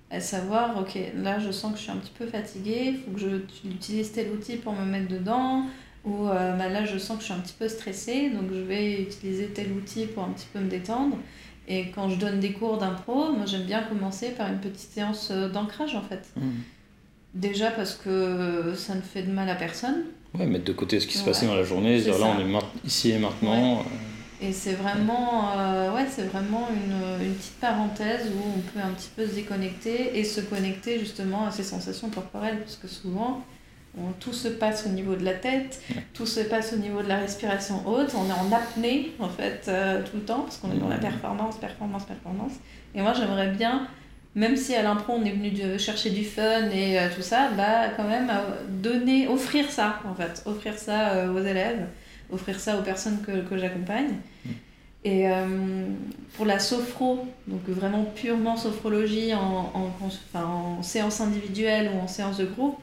Et savoir, ok, là je sens que je suis un petit peu fatiguée, il faut que je utilise tel outil pour me mettre dedans. Ou euh, bah, là je sens que je suis un petit peu stressée, donc je vais utiliser tel outil pour un petit peu me détendre. Et quand je donne des cours d'impro, moi j'aime bien commencer par une petite séance euh, d'ancrage en fait. Mmh. Déjà parce que ça ne fait de mal à personne. Ouais, mettre de côté ce qui se passait dans la journée, dire là on est ici et maintenant. euh, Et c'est vraiment, euh, ouais, c'est vraiment une, une petite parenthèse où on peut un petit peu se déconnecter et se connecter justement à ses sensations corporelles. Parce que souvent, on- tout se passe au niveau de la tête, tout se passe au niveau de la respiration haute. On est en apnée, en fait, euh, tout le temps, parce qu'on est dans la performance, performance, performance. Et moi, j'aimerais bien, même si à l'impro, on est venu de chercher du fun et euh, tout ça, bah, quand même, euh, donner, offrir ça, en fait. Offrir ça euh, aux élèves, offrir ça aux personnes que, que j'accompagne. Et euh, pour la sophro, donc vraiment purement sophrologie en, en, séance individuelle ou en séance de groupe,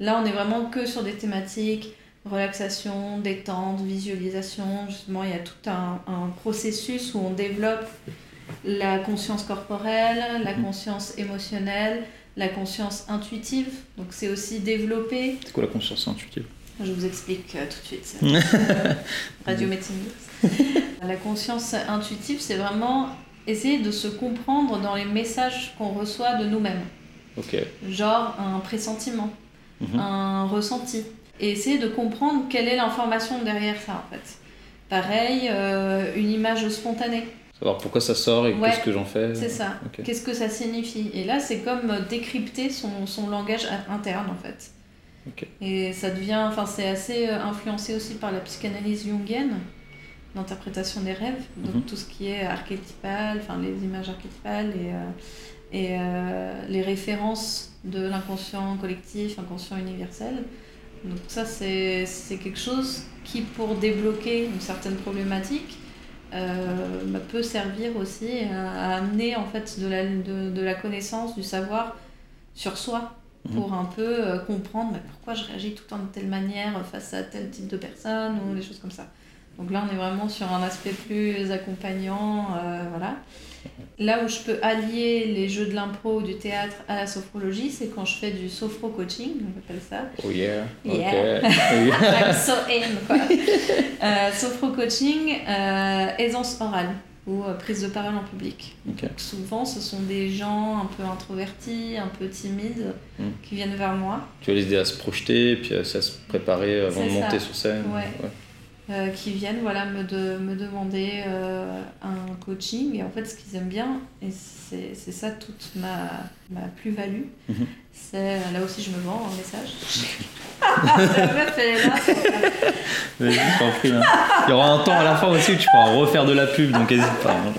là on est vraiment que sur des thématiques relaxation, détente, visualisation. Justement, il y a tout un, un processus où on développe la conscience corporelle, la Mhm. conscience émotionnelle, la conscience intuitive. Donc c'est aussi développer C'est quoi la conscience intuitive? Je vous explique euh, tout de suite. Radio médecine. La conscience intuitive, c'est vraiment essayer de se comprendre dans les messages qu'on reçoit de nous-mêmes. Ok. Genre un pressentiment, Mhm. un ressenti. Et essayer de comprendre quelle est l'information derrière ça, en fait. Pareil, euh, une image spontanée. Savoir pourquoi ça sort et Ouais, qu'est-ce que j'en fais. C'est ça. Qu'est-ce que ça signifie Et là, c'est comme décrypter son, son langage interne, en fait. Et ça devient, enfin, c'est assez euh, influencé aussi par la psychanalyse jungienne, l'interprétation des rêves, donc Mhm. tout ce qui est archétypal, enfin, les images archétypales et, euh, et euh, les références de l'inconscient collectif, inconscient universel. Donc ça, c'est quelque chose qui, pour débloquer une certaine problématique, euh, bah, peut servir aussi à, à amener en fait de la, de, de la connaissance, du savoir sur soi pour un peu euh, comprendre bah, pourquoi je réagis tout le temps de telle manière face à tel type de personne ou des choses comme ça. Donc là, on est vraiment sur un aspect plus accompagnant, euh, voilà. Là où je peux allier les jeux de l'impro ou du théâtre à la sophrologie, c'est quand je fais du sophro-coaching, on appelle ça. Oh yeah. Yeah. I'm so in, quoi. Euh, sophro-coaching, euh, aisance orale ou euh, prise de parole en public. Souvent, ce sont des gens un peu introvertis, un peu timides, Mm. qui viennent vers moi, Tu as les idées à se projeter, puis à à se préparer avant de monter ça. sur scène. Ouais. Euh, qui viennent voilà, me, de- me demander euh, un coaching. Et en fait, ce qu'ils aiment bien, et c'est ça toute ma, ma plus-value, Mhm. c'est là aussi je me vends en message. La meuf, elle est là. Vas-y, je t'en prie, hein. Il y aura un temps à la fin aussi où tu pourras refaire de la pub, donc n'hésite pas. hein.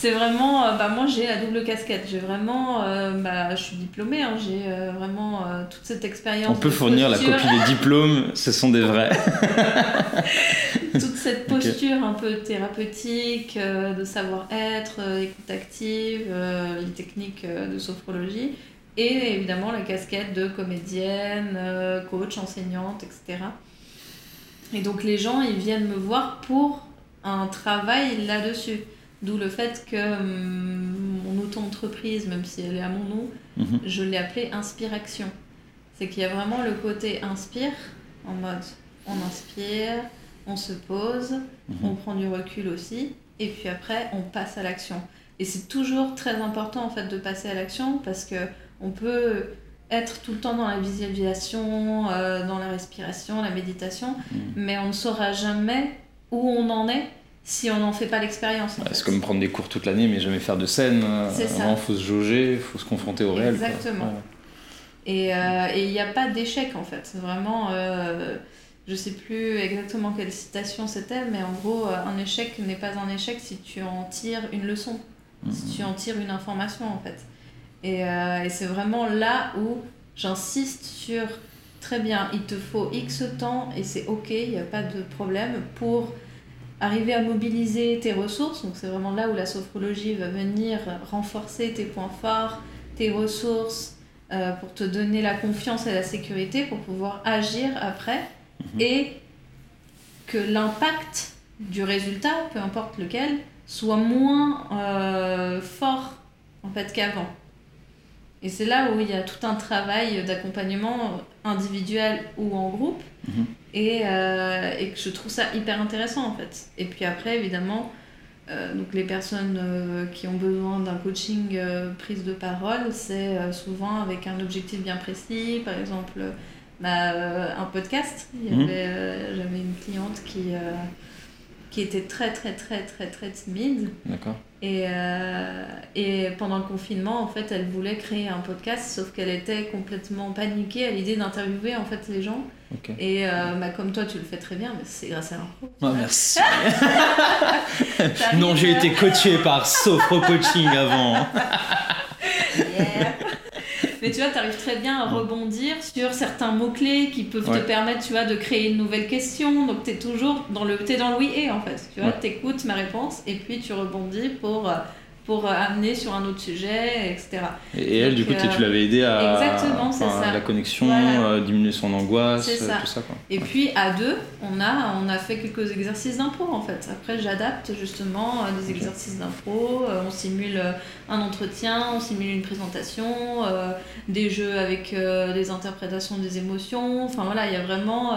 C'est vraiment, euh, bah moi j'ai la double casquette. J'ai vraiment, euh, bah, je suis diplômée, hein, j'ai euh, vraiment euh, toute cette expérience. On peut fournir la copie des diplômes, ce sont des vrais. toute cette posture un peu thérapeutique, de savoir-être, écoute active, les techniques de sophrologie, et évidemment la casquette de comédienne, coach, enseignante, etc. Et donc les gens, ils viennent me voir pour un travail là-dessus. D'où le fait que hum, mon auto-entreprise, même si elle est à mon nom, Mhm. je l'ai appelée Inspiration. C'est qu'il y a vraiment le côté inspire, en mode on inspire, on se pose, Mhm. on prend du recul aussi, et puis après on passe à l'action. Et c'est toujours très important en fait de passer à l'action parce que on peut être tout le temps dans la visualisation, euh, dans la respiration, la méditation, Mhm. mais on ne saura jamais où on en est si on n'en fait pas l'expérience. fait. C'est comme prendre des cours toute l'année, mais jamais faire de scène. C'est ça. Il faut se jauger, il faut se confronter au réel. quoi. Exactement. Et euh, et il n'y a pas d'échec en fait. Vraiment, euh, je sais plus exactement quelle citation c'était, mais en gros, euh, un échec n'est pas un échec si tu en tires une leçon, si tu en tires une information en fait. Et, euh, et c'est vraiment là où j'insiste sur très bien, il te faut X temps et c'est ok, il n'y a pas de problème pour arriver à mobiliser tes ressources. Donc c'est vraiment là où la sophrologie va venir renforcer tes points forts, tes ressources, euh, pour te donner la confiance et la sécurité pour pouvoir agir après Mhm. et que l'impact du résultat, peu importe lequel, soit moins euh, fort en fait qu'avant. Et c'est là où il y a tout un travail d'accompagnement individuel ou en groupe. Mhm. Et, euh, et que je trouve ça hyper intéressant en fait. Et puis après, évidemment, euh, donc les personnes euh, qui ont besoin d'un coaching prise de parole, c'est souvent avec un objectif bien précis. Par exemple, bah, un podcast. Il y Mhm. avait, J'avais une cliente qui, qui était très très très très très timide. D'accord. Et, euh, et pendant le confinement, en fait, elle voulait créer un podcast, sauf qu'elle était complètement paniquée à l'idée d'interviewer en fait les gens. Et euh, bah, comme toi, tu le fais très bien, mais c'est grâce à l'impro. Ah, merci. Non, j'ai été coaché par Sophro Coaching avant. Yeah. Mais tu vois, tu arrives très bien à rebondir sur certains mots-clés qui peuvent Ouais. te permettre, tu vois, de créer une nouvelle question. Donc, tu es toujours dans le, t'es dans le oui et, en fait. Tu vois, Ouais. tu écoutes ma réponse et puis tu rebondis pour, euh, pour euh, amener sur un autre sujet, etc. Et elle, du coup, tu euh, l'avais aidé à exactement, enfin, ça. la connexion, Voilà. euh, diminuer son angoisse, ça. tout ça. Quoi. Et puis à deux, on a, on a fait quelques exercices d'impro en fait. Après, j'adapte justement euh, des exercices d'impro. euh, on simule un entretien, on simule une présentation, des jeux avec des interprétations des émotions. Enfin voilà, il y a vraiment.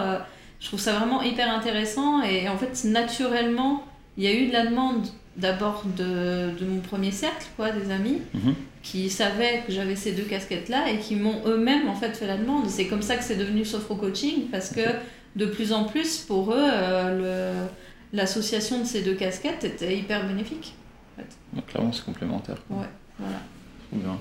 je trouve ça vraiment hyper intéressant. Et en fait, naturellement, il y a eu de la demande d'abord de, de mon premier cercle, quoi, des amis Mhm. qui savaient que j'avais ces deux casquettes-là et qui m'ont eux-mêmes en fait fait la demande. C'est comme ça que c'est devenu Sophro Coaching parce que de plus en plus pour eux, euh, le- l'association de ces deux casquettes était hyper bénéfique. Donc, clairement, c'est complémentaire. quoi. Ouais, voilà. Trop bien.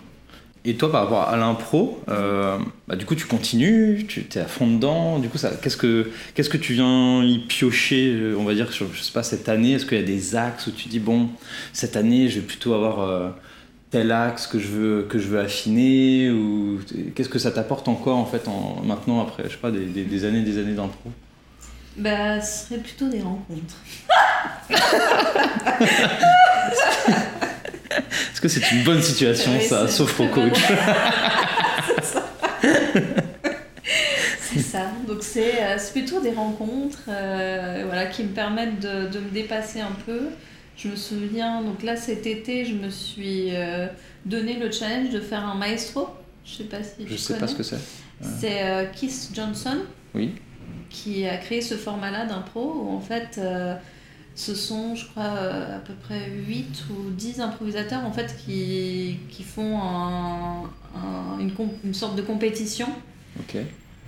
Et toi, par rapport à l'impro, euh, bah, du coup, tu continues, tu es à fond dedans. Du coup, ça, qu'est-ce que qu'est-ce que tu viens y piocher, euh, on va dire, sur, je sais pas, cette année? Est-ce qu'il y a des axes où tu dis, bon, cette année, je vais plutôt avoir euh, tel axe que je veux, que je veux affiner ou Qu'est-ce que ça t'apporte encore, en fait, en, maintenant, après, je sais pas, des, des, des années des années d'impro? Bah, ce serait plutôt des rencontres. Est-ce que c'est une bonne situation, Oui, ça, c'est sauf au coach C'est ça. Donc c'est euh, c'est plutôt des rencontres euh, voilà, qui me permettent de, de me dépasser un peu. Je me souviens, donc là cet été, je me suis euh, donné le challenge de faire un maestro. Je sais pas si Je tu sais pas connais. ce que c'est. C'est euh, Keith Johnson Oui. qui a créé ce format-là d'impro où en fait euh, ce sont, je crois, euh, à peu près 8 ou 10 improvisateurs en fait qui, qui font un- un- une, une sorte de compétition. Ok.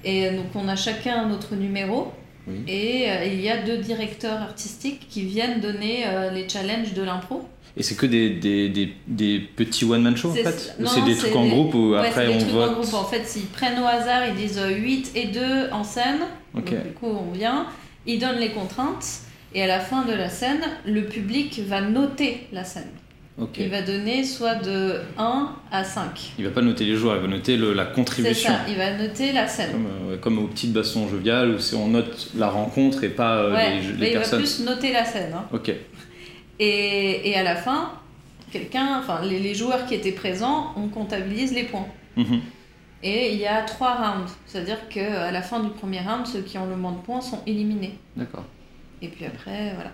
Et donc on a chacun notre numéro Oui. et euh, il y a deux directeurs artistiques qui viennent donner euh, les challenges de l'impro. Et c'est que des, des, des, des petits one-man shows en fait Ou c'est des trucs en groupe où Ouais, après on trucs en vote groupe. En fait, ils prennent au hasard, ils disent 8 et 2 en scène. Ok. Donc, du coup, on vient, ils donnent les contraintes et à la fin de la scène, le public va noter la scène. Il va donner soit de 1 à 5. Il va pas noter les joueurs, il va noter le- la C'est contribution. ça, il va noter la scène. Comme, euh, comme aux petites bastons joviales où c'est on note la rencontre et pas euh, ouais, les, jeux- mais les il va personnes. plus noter la scène. hein. Ok. Et, et à la fin, quelqu'un, enfin les, les joueurs qui étaient présents, on comptabilise les points. Mhm. Et il y a trois rounds, c'est-à-dire qu'à la fin du premier round, ceux qui ont le moins de points sont éliminés. D'accord. Et puis après, voilà.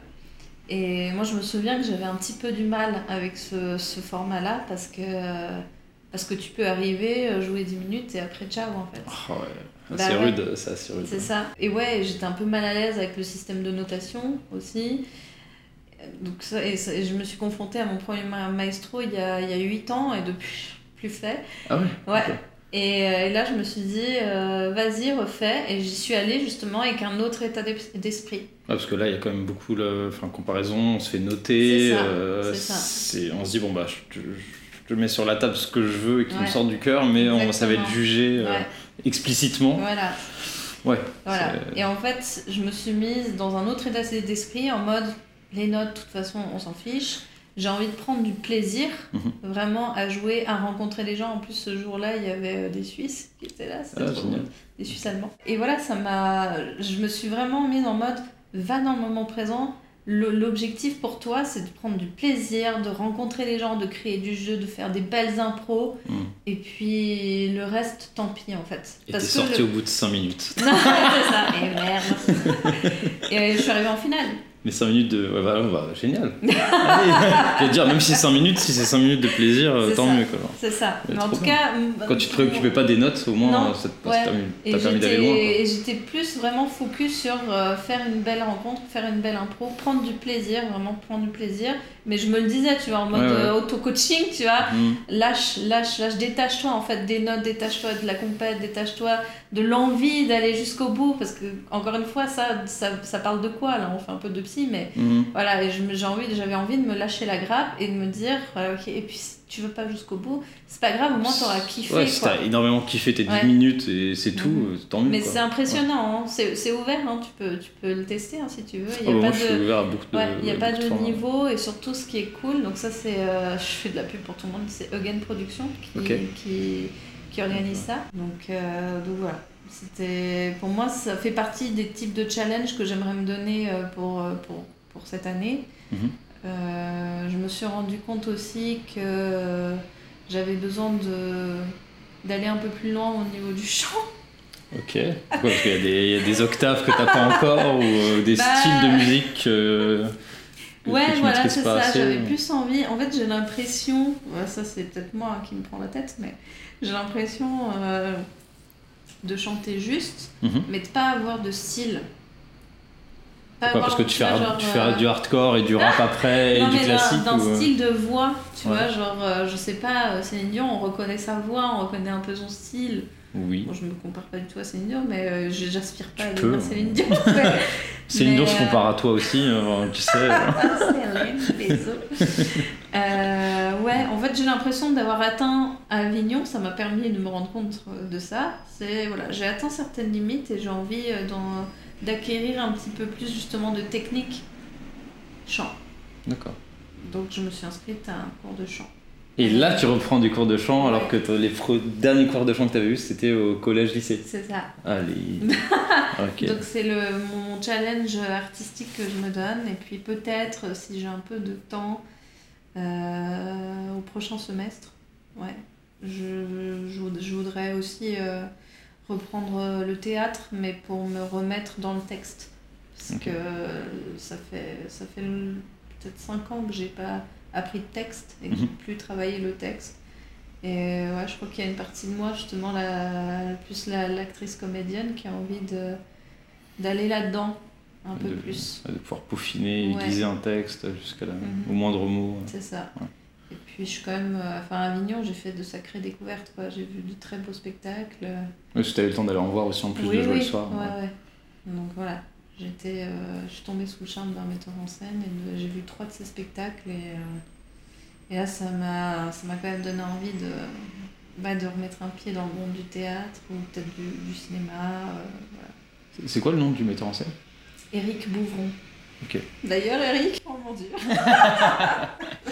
Et moi, je me souviens que j'avais un petit peu du mal avec ce, ce format-là parce que, parce que tu peux arriver, jouer 10 minutes et après, ciao, en fait. Oh, ouais. Bah c'est ouais. rude, c'est assez rude. C'est ça. Et ouais, j'étais un peu mal à l'aise avec le système de notation aussi. Donc ça, et, ça- et je me suis confrontée à mon premier ma- maestro il y a, il y a 8 ans et depuis, plus fait. Ah ouais? Ouais. Et, euh, et là, je me suis dit, euh, vas-y, refais. Et j'y suis allée justement avec un autre état d'es- d'esprit. Parce que là, il y a quand même beaucoup de enfin, comparaison, on se fait noter. C'est ça, euh, ça. on se dit, bon, bah, je, je- je mets sur la table ce que je veux et qui me sort du cœur, mais on, ça va être jugé euh, Ouais. explicitement. Voilà. Ouais. Voilà. Et en fait, je me suis mise dans un autre état d'esprit en mode les notes, de toute façon, on s'en fiche. J'ai envie de prendre du plaisir Mhm. vraiment à jouer, à rencontrer les gens. En plus, ce jour-là, il y avait euh, des Suisses qui étaient là, Ah. Des Suisses allemands. Et voilà, ça m'a. Je me suis vraiment mise en mode va dans le moment présent. l'objectif pour toi, c'est de prendre du plaisir, de rencontrer les gens, de créer du jeu, de faire des belles impros. Mm. Et puis le reste, tant pis en fait. Et t'es sorti le- au bout de 5 minutes. Non, c'est ça. Et merde. et je suis arrivée en finale. Mais 5 minutes de. Ouais, bah, bah, génial. Je te dire, même si 5 minutes, si c'est 5 minutes de plaisir, euh, C'est tant ça. mieux. C'est ça. Mais en tout bien. cas. m- Quand tu te préoccupais pas des notes, au moins, Non, euh, ça t'a ouais. permis, d'aller loin. quoi. et j'étais plus vraiment focus sur euh, faire une belle rencontre, faire une belle impro, prendre du plaisir, vraiment prendre du plaisir. Mais je me le disais, tu vois, en mode Ouais, ouais. euh, auto-coaching, tu vois. Mm. Lâche, lâche, lâche, détache-toi en fait des notes, détache-toi de la compète, détache-toi de l'envie d'aller jusqu'au bout. Parce que, encore une fois, ça, ça, ça parle de quoi Là, on fait un peu de psy, mais Mm. voilà, et envie, j'avais envie de me lâcher la grappe et de me dire, voilà, ok, et puis tu veux pas jusqu'au bout, c'est pas grave, au moins t'auras kiffé. Ouais, si quoi. t'as énormément kiffé tes 10 Ouais. minutes et c'est tout, Mhm. euh, tant mieux. Mais c'est impressionnant, hein. c'est ouvert, hein. tu, peux, tu peux le tester hein, si tu veux. Il n'y a moi, pas de, ouvert à beaucoup de. ouais, il y a pas de niveau et surtout ce qui est cool, donc ça c'est, euh, je fais de la pub pour tout le monde, c'est Eugen Production qui, qui, qui organise ça. Donc, euh, donc voilà, c'était, pour moi ça fait partie des types de challenges que j'aimerais me donner pour, pour, pour cette année. Mhm. Je me suis rendu compte aussi que j'avais besoin de d'aller un peu plus loin au niveau du chant. Ok. Pourquoi Parce qu'il y, a des- il y a des octaves que t'as pas encore ou euh, des Bah, styles de musique euh, Ouais, que tu voilà, c'est ça. J'avais plus envie. En fait, j'ai l'impression, ça c'est peut-être moi qui me prends la tête, mais j'ai l'impression euh, de chanter juste, Mhm. mais de pas avoir de style. Pourquoi Parce que tu fais, vois, genre, tu fais euh, du hardcore et du rap après non, et du mais classique d'un ou, euh, style de voix, tu Ouais. vois, genre, euh, je sais pas, Céline Dion, on reconnaît sa voix, on reconnaît un peu son style. Oui. Bon, je me compare pas du tout à Céline Dion, mais euh, j'aspire pas à peux, hein. Céline Dion. Céline Dion se compare à toi aussi, euh, tu sais. euh. Ah. Euh, ouais, en fait, j'ai l'impression d'avoir atteint Avignon, ça m'a permis de me rendre compte de ça. C'est voilà, j'ai atteint certaines limites et j'ai envie d'en- d'acquérir un petit peu plus justement de technique chant. D'accord. Donc je me suis inscrite à un cours de chant. Et là, tu reprends du cours de chant alors que les derniers cours de chant que tu avais eu, c'était au collège-lycée. C'est ça. Allez. ok. Donc c'est le mon challenge artistique que je me donne et puis peut-être si j'ai un peu de temps euh, au prochain semestre, ouais, je, je voudrais aussi euh, reprendre le théâtre mais pour me remettre dans le texte parce que ça fait ça fait peut-être 5 ans que j'ai pas appris de texte et que j'ai Mhm. plus travaillé le texte. Et ouais, je crois qu'il y a une partie de moi, justement, la, plus la- l'actrice comédienne, qui a envie de d'aller là-dedans un peu plus. de pouvoir peaufiner, Ouais. aiguiser un texte jusqu'à Mhm. au moindre mot. C'est ça. Ouais. Puis je suis quand même, euh, enfin à Avignon, j'ai fait de sacrées découvertes. quoi. J'ai vu de très beaux spectacles. Oui, si tu eu le temps d'aller en voir aussi en plus oui, de jouer oui. le soir. Ouais, ouais. Donc voilà, j'étais, euh, je suis tombée sous le charme d'un metteur en scène et j'ai vu trois de ses spectacles et, euh, et là ça m'a, ça m'a quand même donné envie de, bah, de remettre un pied dans le monde du théâtre ou peut-être du, du cinéma. euh, voilà. C'est quoi le nom du metteur en scène? Éric Bouvron. D'ailleurs, Eric, oh mon dieu.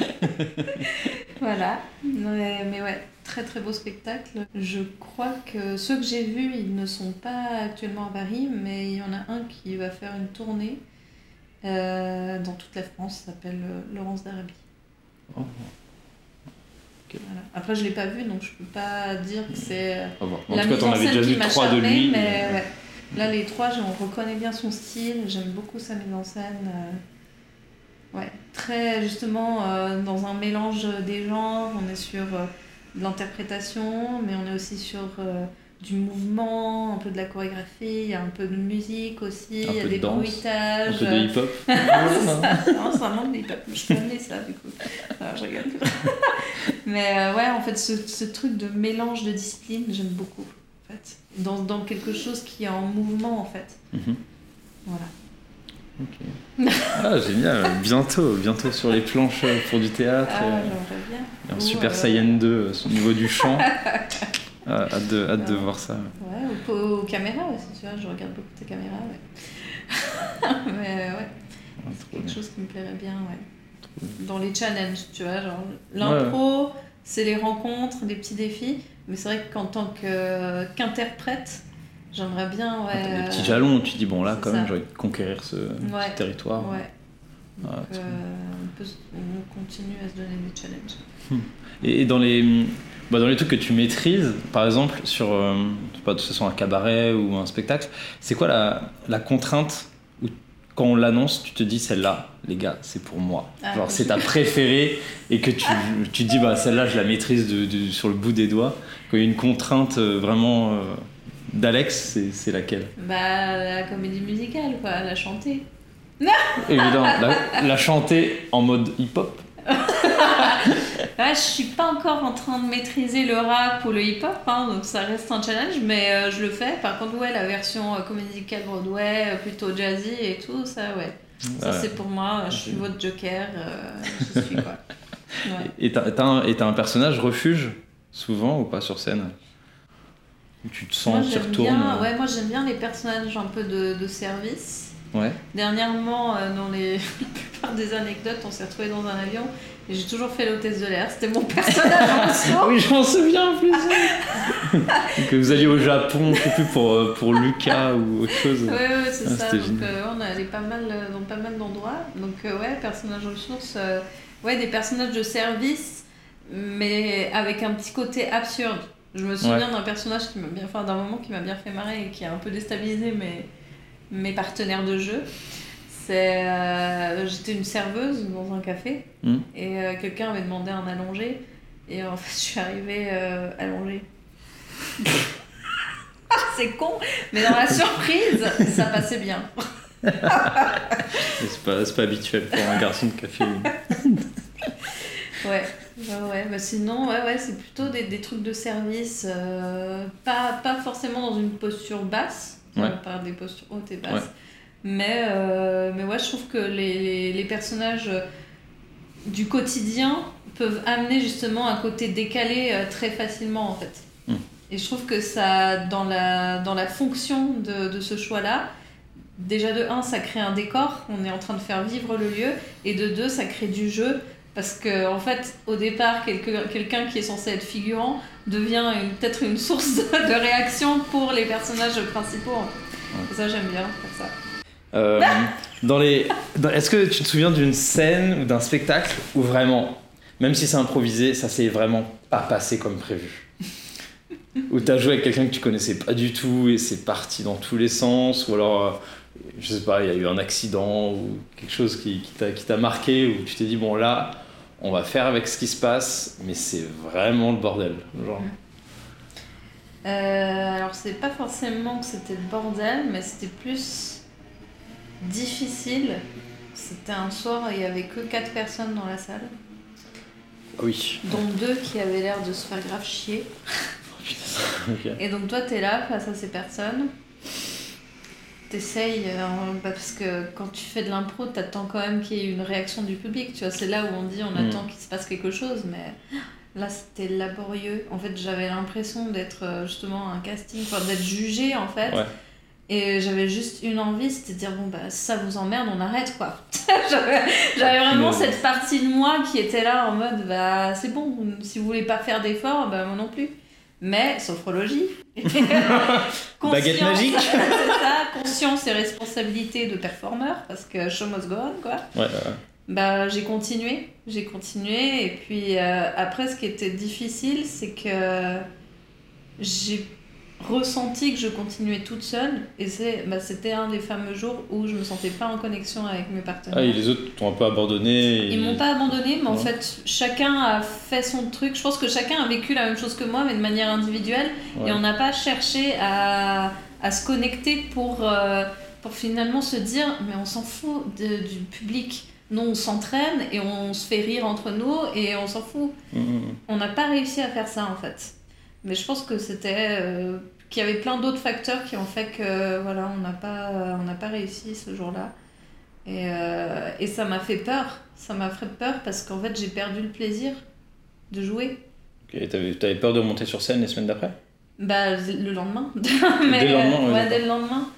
voilà. Mais, mais ouais, très très beau spectacle. Je crois que ceux que j'ai vus, ils ne sont pas actuellement à Paris, mais il y en a un qui va faire une tournée euh, dans toute la France, ça s'appelle euh, Laurence d'Arabie. Oh, Voilà. Après, je l'ai pas vu, donc je peux pas dire que c'est euh, on va voir. En la tout cas, t'en en avais déjà vu m'a trois de lui. mais euh, ouais. Là, les trois, on reconnaît bien son style. J'aime beaucoup sa mise en scène. euh, ouais, très justement euh, dans un mélange des genres. On est sur euh, de l'interprétation, mais on est aussi sur euh, du mouvement, un peu de la chorégraphie. Il y a un peu de musique aussi. Un Il y a peu de des danse, bruitages. Un peu de hip-hop. Non, c'est un monde de hip-hop. Je connais ça, du coup. Non, je rigole. Mais euh, ouais, en fait, ce, ce truc de mélange de disciplines, j'aime beaucoup. En fait. Dans, dans quelque chose qui est en mouvement, en fait. Mhm. Voilà. Ok. Ah, génial. Bientôt, bientôt sur les planches pour du théâtre. Ah, et- j'aimerais bien. et en Ou, Super euh, Saiyan 2 euh, au niveau du chant. Ah, hâte de, hâte de voir ça. Ouais, ou aux, caméras aussi, tu vois. Je regarde beaucoup tes caméras, ouais. Mais euh, ouais, Ah, c'est quelque bien. chose qui me plairait bien, ouais. Dans les challenges, tu vois. Genre, l'impro, c'est les rencontres, des petits défis. Mais c'est vrai qu'en tant que- qu'interprète, j'aimerais bien, ouais. Des euh, petits jalons, tu dis bon là quand même ça. envie de conquérir ce, territoire. Ouais. Donc, Ah, euh, on, peut s- on continue à se donner des challenges. Et et dans les, bah, dans les trucs que tu maîtrises, par exemple, sur euh, je sais pas, que ce soit un cabaret ou un spectacle, c'est quoi la, la contrainte quand on l'annonce, tu te dis celle-là, les gars, c'est pour moi. Ah, Genre, c'est ta préférée et que tu, tu te dis, bah, celle-là, je la maîtrise de, de- sur le bout des doigts. Quand il y a une contrainte euh, vraiment euh, d'Alex, c'est, c'est laquelle? Bah, la comédie musicale, quoi, la chanter. Évidemment, la, la chanter en mode hip-hop. Ouais, je suis pas encore en train de maîtriser le rap ou le hip-hop, hein, donc ça reste un challenge, mais euh, je le fais. Par contre, ouais, la version euh, comédie musicale Broadway, euh, plutôt jazzy et tout, ça, ouais. Ça, Ouais. c'est pour moi, je suis votre joker, je suis quoi. Ouais. Et t'as, un, un personnage refuge, souvent, ou pas sur scène? Tu te sens, Moi, tu retournes bien, ouais, moi, j'aime bien les personnages un peu de, de service. ouais. Dernièrement, dans les... la plupart des anecdotes, on s'est retrouvé dans un avion j'ai toujours fait l'hôtesse de l'air. C'était mon personnage en dessous. Oui, je m'en souviens en plus. que vous alliez au Japon, je sais plus pour, euh, pour Lucas ou autre chose. Ouais, ouais, c'est Ah, ça. c'était Donc, génial. euh, on est allé pas mal euh, dans pas mal d'endroits. Donc, euh, ouais, personnages ressources. euh, ouais, des personnages de service, mais avec un petit côté absurde. Je me souviens d'un personnage qui m'a bien, enfin, d'un moment qui m'a bien fait marrer et qui a un peu déstabilisé mes, mes partenaires de jeu. C'est, euh, j'étais une serveuse dans un café Hmm. et euh, quelqu'un avait demandé un allongé et en fait je suis arrivée euh, allongée. C'est con, mais dans la surprise, ça passait bien. Mais C'est pas, c'est pas habituel pour un garçon de café. Ouais, ouais, ouais. Bah sinon, ouais, ouais, c'est plutôt des, des trucs de service, euh, pas, pas forcément dans une posture basse, Ouais. pas des postures hautes et basses, Ouais. Mais, euh, mais ouais, je trouve que les, les, personnages du quotidien peuvent amener justement un côté décalé euh, très facilement en fait. Mm. Et je trouve que ça, dans la, dans la fonction de, de ce choix-là, déjà de 1, ça crée un décor, on est en train de faire vivre le lieu, et de 2, ça crée du jeu, parce que en fait, au départ, quelqu'un qui est censé être figurant devient peut-être une source de, réaction pour les personnages principaux. Et ça, j'aime bien faire ça. Euh, dans les, est-ce que tu te souviens d'une scène ou d'un spectacle où vraiment, même si c'est improvisé, ça s'est vraiment pas passé comme prévu? Où t'as joué avec quelqu'un que tu connaissais pas du tout et c'est parti dans tous les sens Ou alors, euh, je sais pas, il y a eu un accident ou quelque chose qui, qui t'a marqué Où tu t'es dit, bon là, on va faire avec ce qui se passe, mais c'est vraiment le bordel. Genre. Euh, alors, c'est pas forcément que c'était le bordel, mais c'était plus difficile. C'était un soir, il y avait que 4 personnes dans la salle, Ah Oui. dont deux qui avaient l'air de se faire grave chier. Ok. Et donc toi, t'es là face à ces personnes. T'essayes, euh, parce que quand tu fais de l'impro, t'attends quand même qu'il y ait une réaction du public. Tu vois, c'est là où on dit on Mm. attend qu'il se passe quelque chose, mais là c'était laborieux. En fait, j'avais l'impression d'être euh, justement un casting, enfin d'être jugée en fait. Ouais. Et j'avais juste une envie, c'était de dire bon bah si ça vous emmerde, on arrête quoi. j'avais vraiment cette partie de moi qui était là en mode bah c'est bon, si vous voulez pas faire d'efforts, bah moi non plus. Mais sophrologie. Baguette Conscience, magique. ça, conscience et responsabilité de performeur, parce que show must go on, quoi. Ouais, ouais. Bah, j'ai continué, j'ai continué, et puis euh, après, ce qui était difficile, c'est que j'ai ressenti que je continuais toute seule, et c'est, bah, c'était un des fameux jours où je me sentais pas en connexion avec mes partenaires. Ah, et les autres t'ont un peu abandonné. et- Ils m'ont pas abandonné, mais en fait, chacun a fait son truc. Je pense que chacun a vécu la même chose que moi, mais de manière individuelle. Ouais. Et on n'a pas cherché à, à se connecter pour, euh, pour finalement se dire mais on s'en fout de- du public. Nous, on s'entraîne et on se fait rire entre nous et on s'en fout. Mm, mm, On n'a pas réussi à faire ça en fait. Mais je pense que c'était. euh, qu'il y avait plein d'autres facteurs qui ont fait que voilà, on n'a pas, on n'a pas réussi ce jour-là. Et, euh, et ça m'a fait peur. Ça m'a fait peur parce qu'en fait, j'ai perdu le plaisir de jouer. Et t'avais, t'avais peur de monter sur scène les semaines d'après? Bah, le lendemain. Dès le lendemain, ouais, dès le lendemain.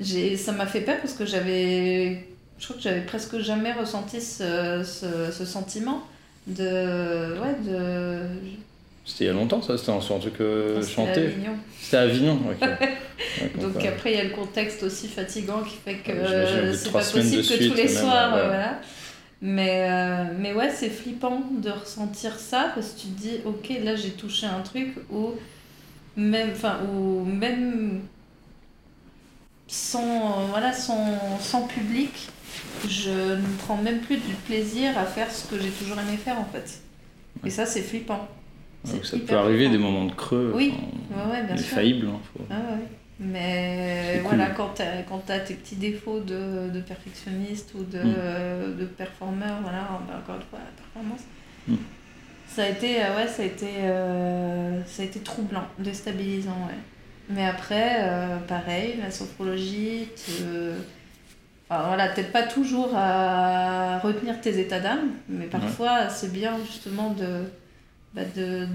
J'ai, ça m'a fait peur parce que j'avais. Je crois que j'avais presque jamais ressenti ce, ce, ce sentiment de. Ouais, de. C'était il y a longtemps ça C'était un, un truc euh, C'était à chanté Avignon. C'était à Avignon ok. Ouais, Donc après, il y a le contexte aussi fatigant qui fait que bout euh, c'est pas possible que suite, tous les même, soirs, ouais. voilà. Mais, euh, mais ouais, c'est flippant de ressentir ça parce que tu te dis, ok, là j'ai touché un truc où même, enfin, où même sans, voilà, sans, sans public, je ne prends même plus du plaisir à faire ce que j'ai toujours aimé faire en fait. Et ça, c'est flippant. Donc ça peut arriver des moments de creux. Oui, enfin, Ouais, ouais, bien sûr. infaillibles. hein, faut- Ah ouais. Mais cool. voilà, quand t'as quand t'as tes petits défauts de, de perfectionniste ou de, Mm. de performeur, voilà, bah, encore une fois, la performance, Mm. ça a été, euh, ouais, ça a été, euh, ça a été troublant, déstabilisant, ouais. Mais après, euh, pareil, la sophrologie, te... Enfin, voilà, peut-être pas toujours à retenir tes états d'âme, mais parfois c'est bien justement de bah, de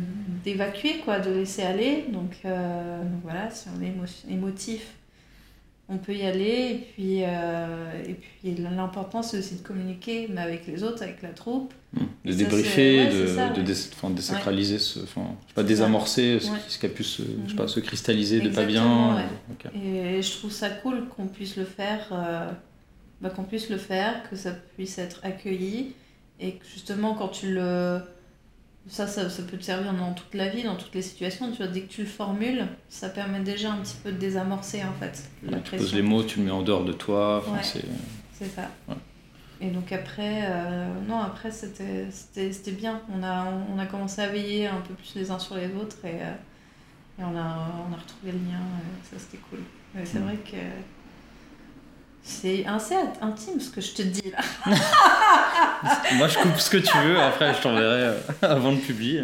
d'évacuer quoi de laisser aller donc, euh, donc voilà si on est émo- émotif on peut y aller et puis euh, et puis l'important c'est aussi de communiquer mais avec les autres avec la troupe Mm. De Ça, débriefer, ouais, de, ça, de ouais. désacraliser, ce, enfin, je sais pas, désamorcer ce, qui, ce qui a pu se, je sais Mhm. pas, se cristalliser de pas Exactement, bien. euh, et je trouve ça cool qu'on puisse le faire euh, bah, qu'on puisse le faire que ça puisse être accueilli et que justement quand tu le ça, ça, ça peut te servir dans toute la vie, dans toutes les situations. Tu vois, dès que tu le formules, ça permet déjà un petit peu de désamorcer en fait la tu poses les mots, tu le mets en dehors de toi. Ouais. c'est- C'est ça. Ouais. Et donc après, euh, non, après c'était c'était- c'était bien. On a, on a commencé à veiller un peu plus les uns sur les autres et, euh, et on, a, on a retrouvé le lien. et ça c'était cool. C'est Mm. vrai que c'est assez intime ce que je te dis là. Moi, je coupe ce que tu veux, après, je t'enverrai euh, avant de publier.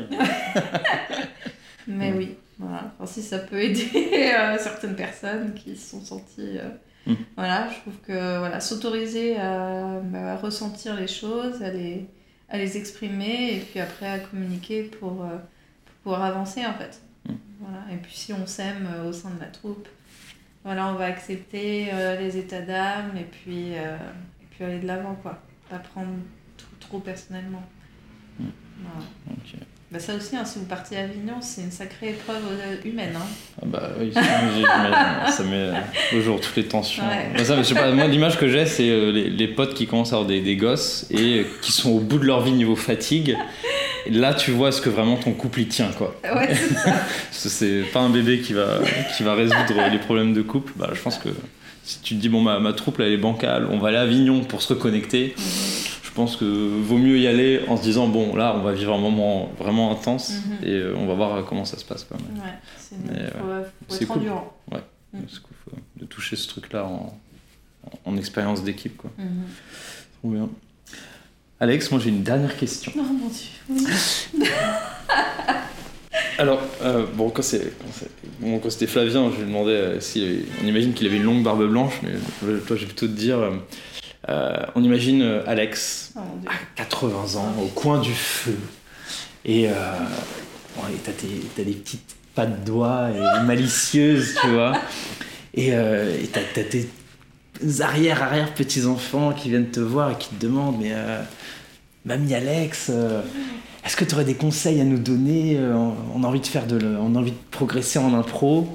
Mais Mm. oui, voilà. Enfin, si ça peut aider euh, certaines personnes qui se sont senties. euh, Mm. Voilà, je trouve que voilà, s'autoriser à, bah, à ressentir les choses, à les, à les exprimer et puis après à communiquer pour, euh, pour pouvoir avancer en fait. Mm. Voilà. Et puis si on s'aime au sein de la troupe, voilà, on va accepter euh, les états d'âme et puis, euh, et puis aller de l'avant quoi. Pas prendre tout trop personnellement. Mm. Voilà. Bah ça aussi, hein, si vous partez à Avignon, c'est une sacrée épreuve euh, humaine. Hein. Ah bah oui, ça, met euh, au jour toutes les tensions. Ouais. Bah ça, je sais pas, moi, l'image que j'ai, c'est les, les potes qui commencent à avoir des, des gosses et qui sont au bout de leur vie niveau fatigue. Là, tu vois ce que vraiment ton couple y tient, quoi. Ouais, c'est pas un bébé qui va, qui va résoudre les problèmes de couple. Bah, je pense que si tu te dis, bon, ma, ma troupe, là, elle est bancale, on va aller à Avignon pour se reconnecter, je pense que vaut mieux y aller en se disant, bon, là, on va vivre un moment vraiment intense Mhm. et euh, on va voir comment ça se passe, quoi. Ouais, c'est cool. endurant. Mm. Faut- de toucher ce truc-là en, en expérience d'équipe, quoi. Mhm. Trop bien. Alex, moi j'ai une dernière question. Oh mon dieu. Oui. Alors, euh, bon, quand bon, c'était Flavien, je lui demandais euh, si on imagine qu'il avait une longue barbe blanche, mais euh, toi, je vais plutôt te dire, on imagine Alex Oh à 80 ans, au coin du feu, et bon, t'as, des petites pattes de doigts et malicieuses, tu vois, et t'as tes arrière arrière petits enfants qui viennent te voir et qui te demandent, mais euh, mamie Alex. euh, est-ce que tu aurais des conseils à nous donner Euh, on, on a envie de faire de, le- on a envie de progresser en impro?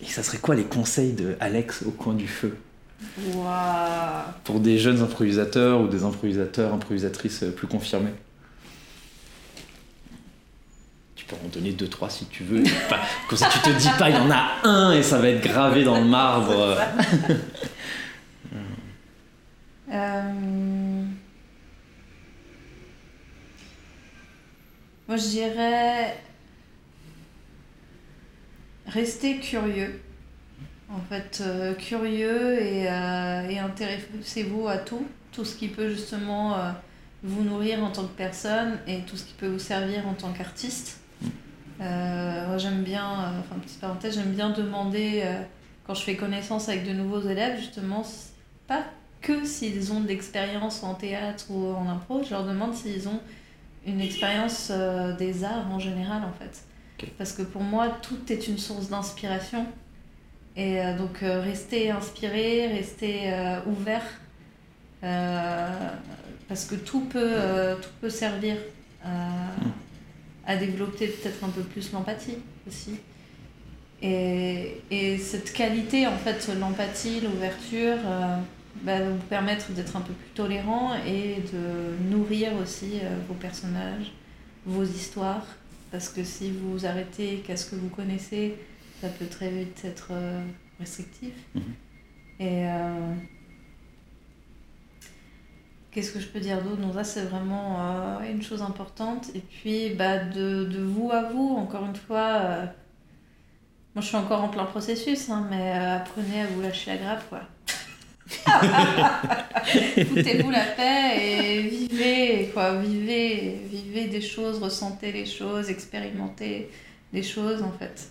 Et ça serait quoi les conseils de Alex au coin du feu? Pour des jeunes improvisateurs ou des improvisateurs, improvisatrices euh, plus confirmés Tu peux en donner deux, trois si tu veux. Pas- comme ça, tu te dis pas, il y en a un et ça va être gravé dans le marbre. Euh, Moi, je dirais rester curieux. En fait, euh, curieux et, euh, et intéressez-vous à tout, tout ce qui peut justement vous nourrir en tant que personne et tout ce qui peut vous servir en tant qu'artiste. Moi, j'aime bien, enfin, petite parenthèse, j'aime bien demander, quand je fais connaissance avec de nouveaux élèves, justement, pas que s'ils ont de l'expérience en théâtre ou en impro, je leur demande s'ils ont une expérience euh, des arts en général en fait. Parce que pour moi, tout est une source d'inspiration. Et euh, donc euh, rester inspiré, rester euh, ouvert, parce que tout peut, tout peut servir à, à développer peut-être un peu plus l'empathie aussi. Et, et cette qualité, en fait, l'empathie, l'ouverture, bah, vous permettre d'être un peu plus tolérant et de nourrir aussi euh, vos personnages, vos histoires. Parce que si vous arrêtez qu'à ce que vous connaissez, ça peut très vite être euh, restrictif. Mhm. Et euh, qu'est-ce que je peux dire d'autre? Donc ça c'est vraiment une chose importante. Et puis bah, de, de vous à vous, encore une fois, moi je suis encore en plein processus, hein, mais apprenez à vous lâcher la grappe quoi. Foutez-vous la paix et vivez quoi, vivez, vivez des choses, ressentez les choses, expérimentez des choses en fait.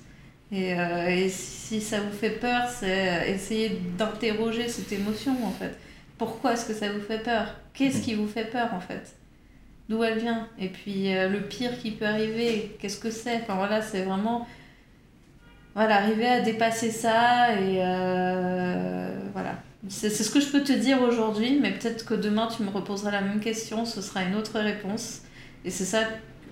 Et, euh, et si ça vous fait peur, c'est essayer d'interroger cette émotion en fait. Pourquoi est-ce que ça vous fait peur? Qu'est-ce qui vous fait peur en fait? D'où elle vient? Et puis euh, le pire qui peut arriver, qu'est-ce que c'est? Enfin voilà, c'est vraiment voilà, arriver à dépasser ça et euh, voilà. C'est ce que je peux te dire aujourd'hui, mais peut-être que demain tu me reposeras la même question, ce sera une autre réponse. Et c'est ça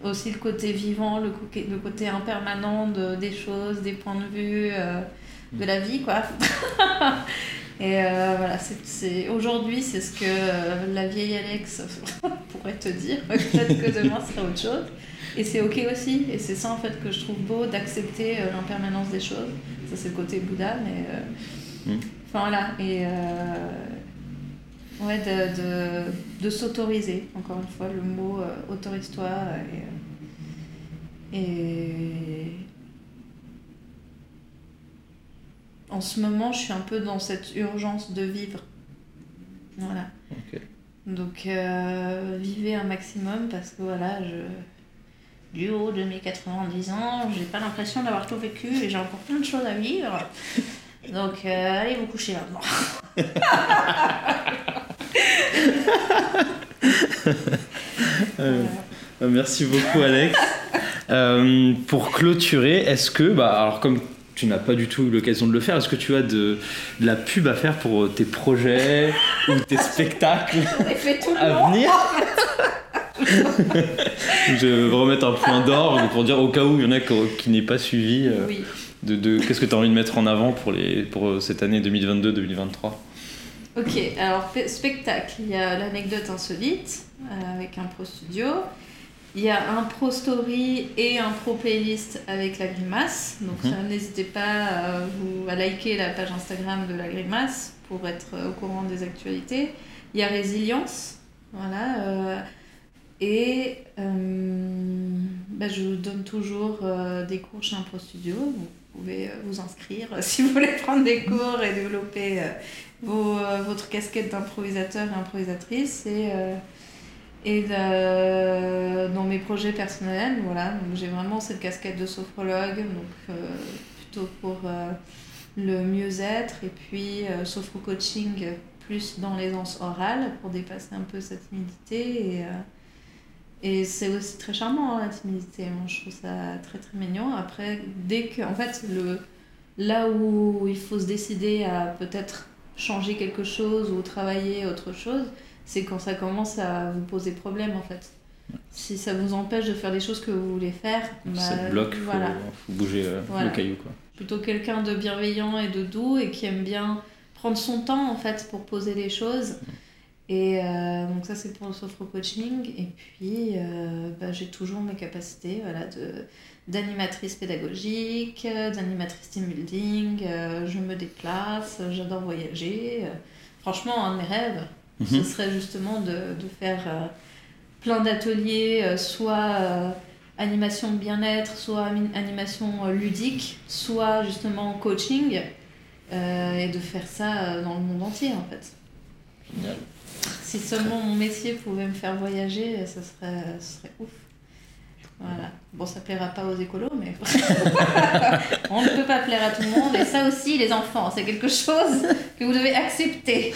aussi le côté vivant, le, côté impermanent de, des choses, des points de vue, euh, de la vie, quoi. Et euh, voilà, c'est, aujourd'hui, c'est ce que euh, la vieille Alex pourrait te dire. Peut-être que demain sera autre chose. Et c'est ok aussi. Et c'est ça, en fait, que je trouve beau d'accepter l'impermanence des choses. Ça, c'est le côté Bouddha, mais. euh, Mm. Enfin, voilà. Et. euh, ouais, de, de, de s'autoriser. Encore une fois, le mot euh, autorise-toi. Et. euh, et en ce moment, je suis un peu dans cette urgence de vivre. Voilà. Donc, euh, vivez un maximum parce que voilà, je. Du haut de mes 90 ans, j'ai pas l'impression d'avoir tout vécu et j'ai encore plein de choses à vivre. Donc, euh, allez vous coucher maintenant. Euh, Euh, Merci beaucoup Alex. Euh, pour clôturer, est-ce que, bah, alors comme tu n'as pas du tout eu l'occasion de le faire, est-ce que tu as de, de la pub à faire pour tes projets ou tes spectacles tout à venir Je vais remettre un point d'orgue pour dire au cas où il y en a qui, qui n'aient pas suivi, euh, Oui. De, de- qu'est-ce que tu as envie de mettre en avant pour, les, pour euh, cette année 2022-2023 Ok, alors pe- spectacle, il y a l'anecdote insolite euh, avec un pro studio. Il y a un pro story et un pro playlist avec la grimace. Donc Mhm. n'hésitez pas à, vous, à liker la page Instagram de la grimace pour être euh, au courant des actualités. Il y a résilience, voilà. euh, et euh, bah, je donne toujours euh, des cours chez un pro studio. Pouvez euh, vous inscrire si vous voulez prendre des cours et développer euh, vos, euh, votre casquette d'improvisateur et improvisatrice et, et dans mes projets personnels. Voilà, j'ai vraiment cette casquette de sophrologue, donc plutôt pour le mieux-être et puis euh, sophro-coaching plus dans l'aisance orale pour dépasser un peu cette timidité et, et c'est aussi très charmant hein, la timidité, moi je trouve ça très très mignon. Après, dès que, en fait, le, là où il faut se décider à peut-être changer quelque chose ou travailler autre chose, c'est quand ça commence à vous poser problème en fait. Si ça vous empêche de faire les choses que vous voulez faire, bah, Ça te bloque, voilà. faut bouger euh, Voilà. le caillou. Quoi. Plutôt quelqu'un de bienveillant et de doux et qui aime bien prendre son temps en fait pour poser les choses. Et euh, donc ça c'est pour le sophro-coaching. Et puis euh, bah, j'ai toujours mes capacités voilà, de, d'animatrice pédagogique, euh, d'animatrice team building, euh, je me déplace, j'adore voyager. Franchement, un de mes rêves, ce Mhm. serait justement de, de faire plein d'ateliers, soit animation bien-être, soit animation ludique, soit justement coaching, et de faire ça dans le monde entier en fait. Génial. Si seulement mon métier pouvait me faire voyager, ce serait, serait ouf. Voilà. Bon, ça plaira pas aux écolos, mais on ne peut pas plaire à tout le monde. Et ça aussi, les enfants, c'est quelque chose que vous devez accepter.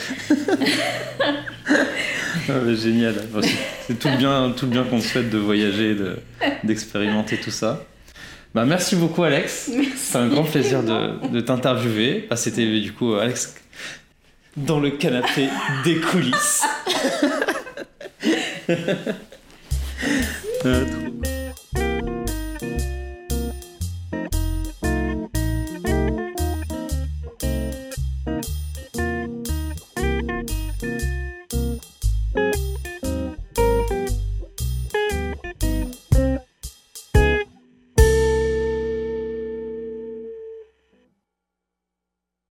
Ah, génial. C'est- tout le bien, tout bien qu'on te souhaite de voyager, de- d'expérimenter tout ça. Bah, merci beaucoup Alex. C'est un grand plaisir de, de t'interviewer. Bah, C'était du coup Alex dans le canapé des coulisses. Euh,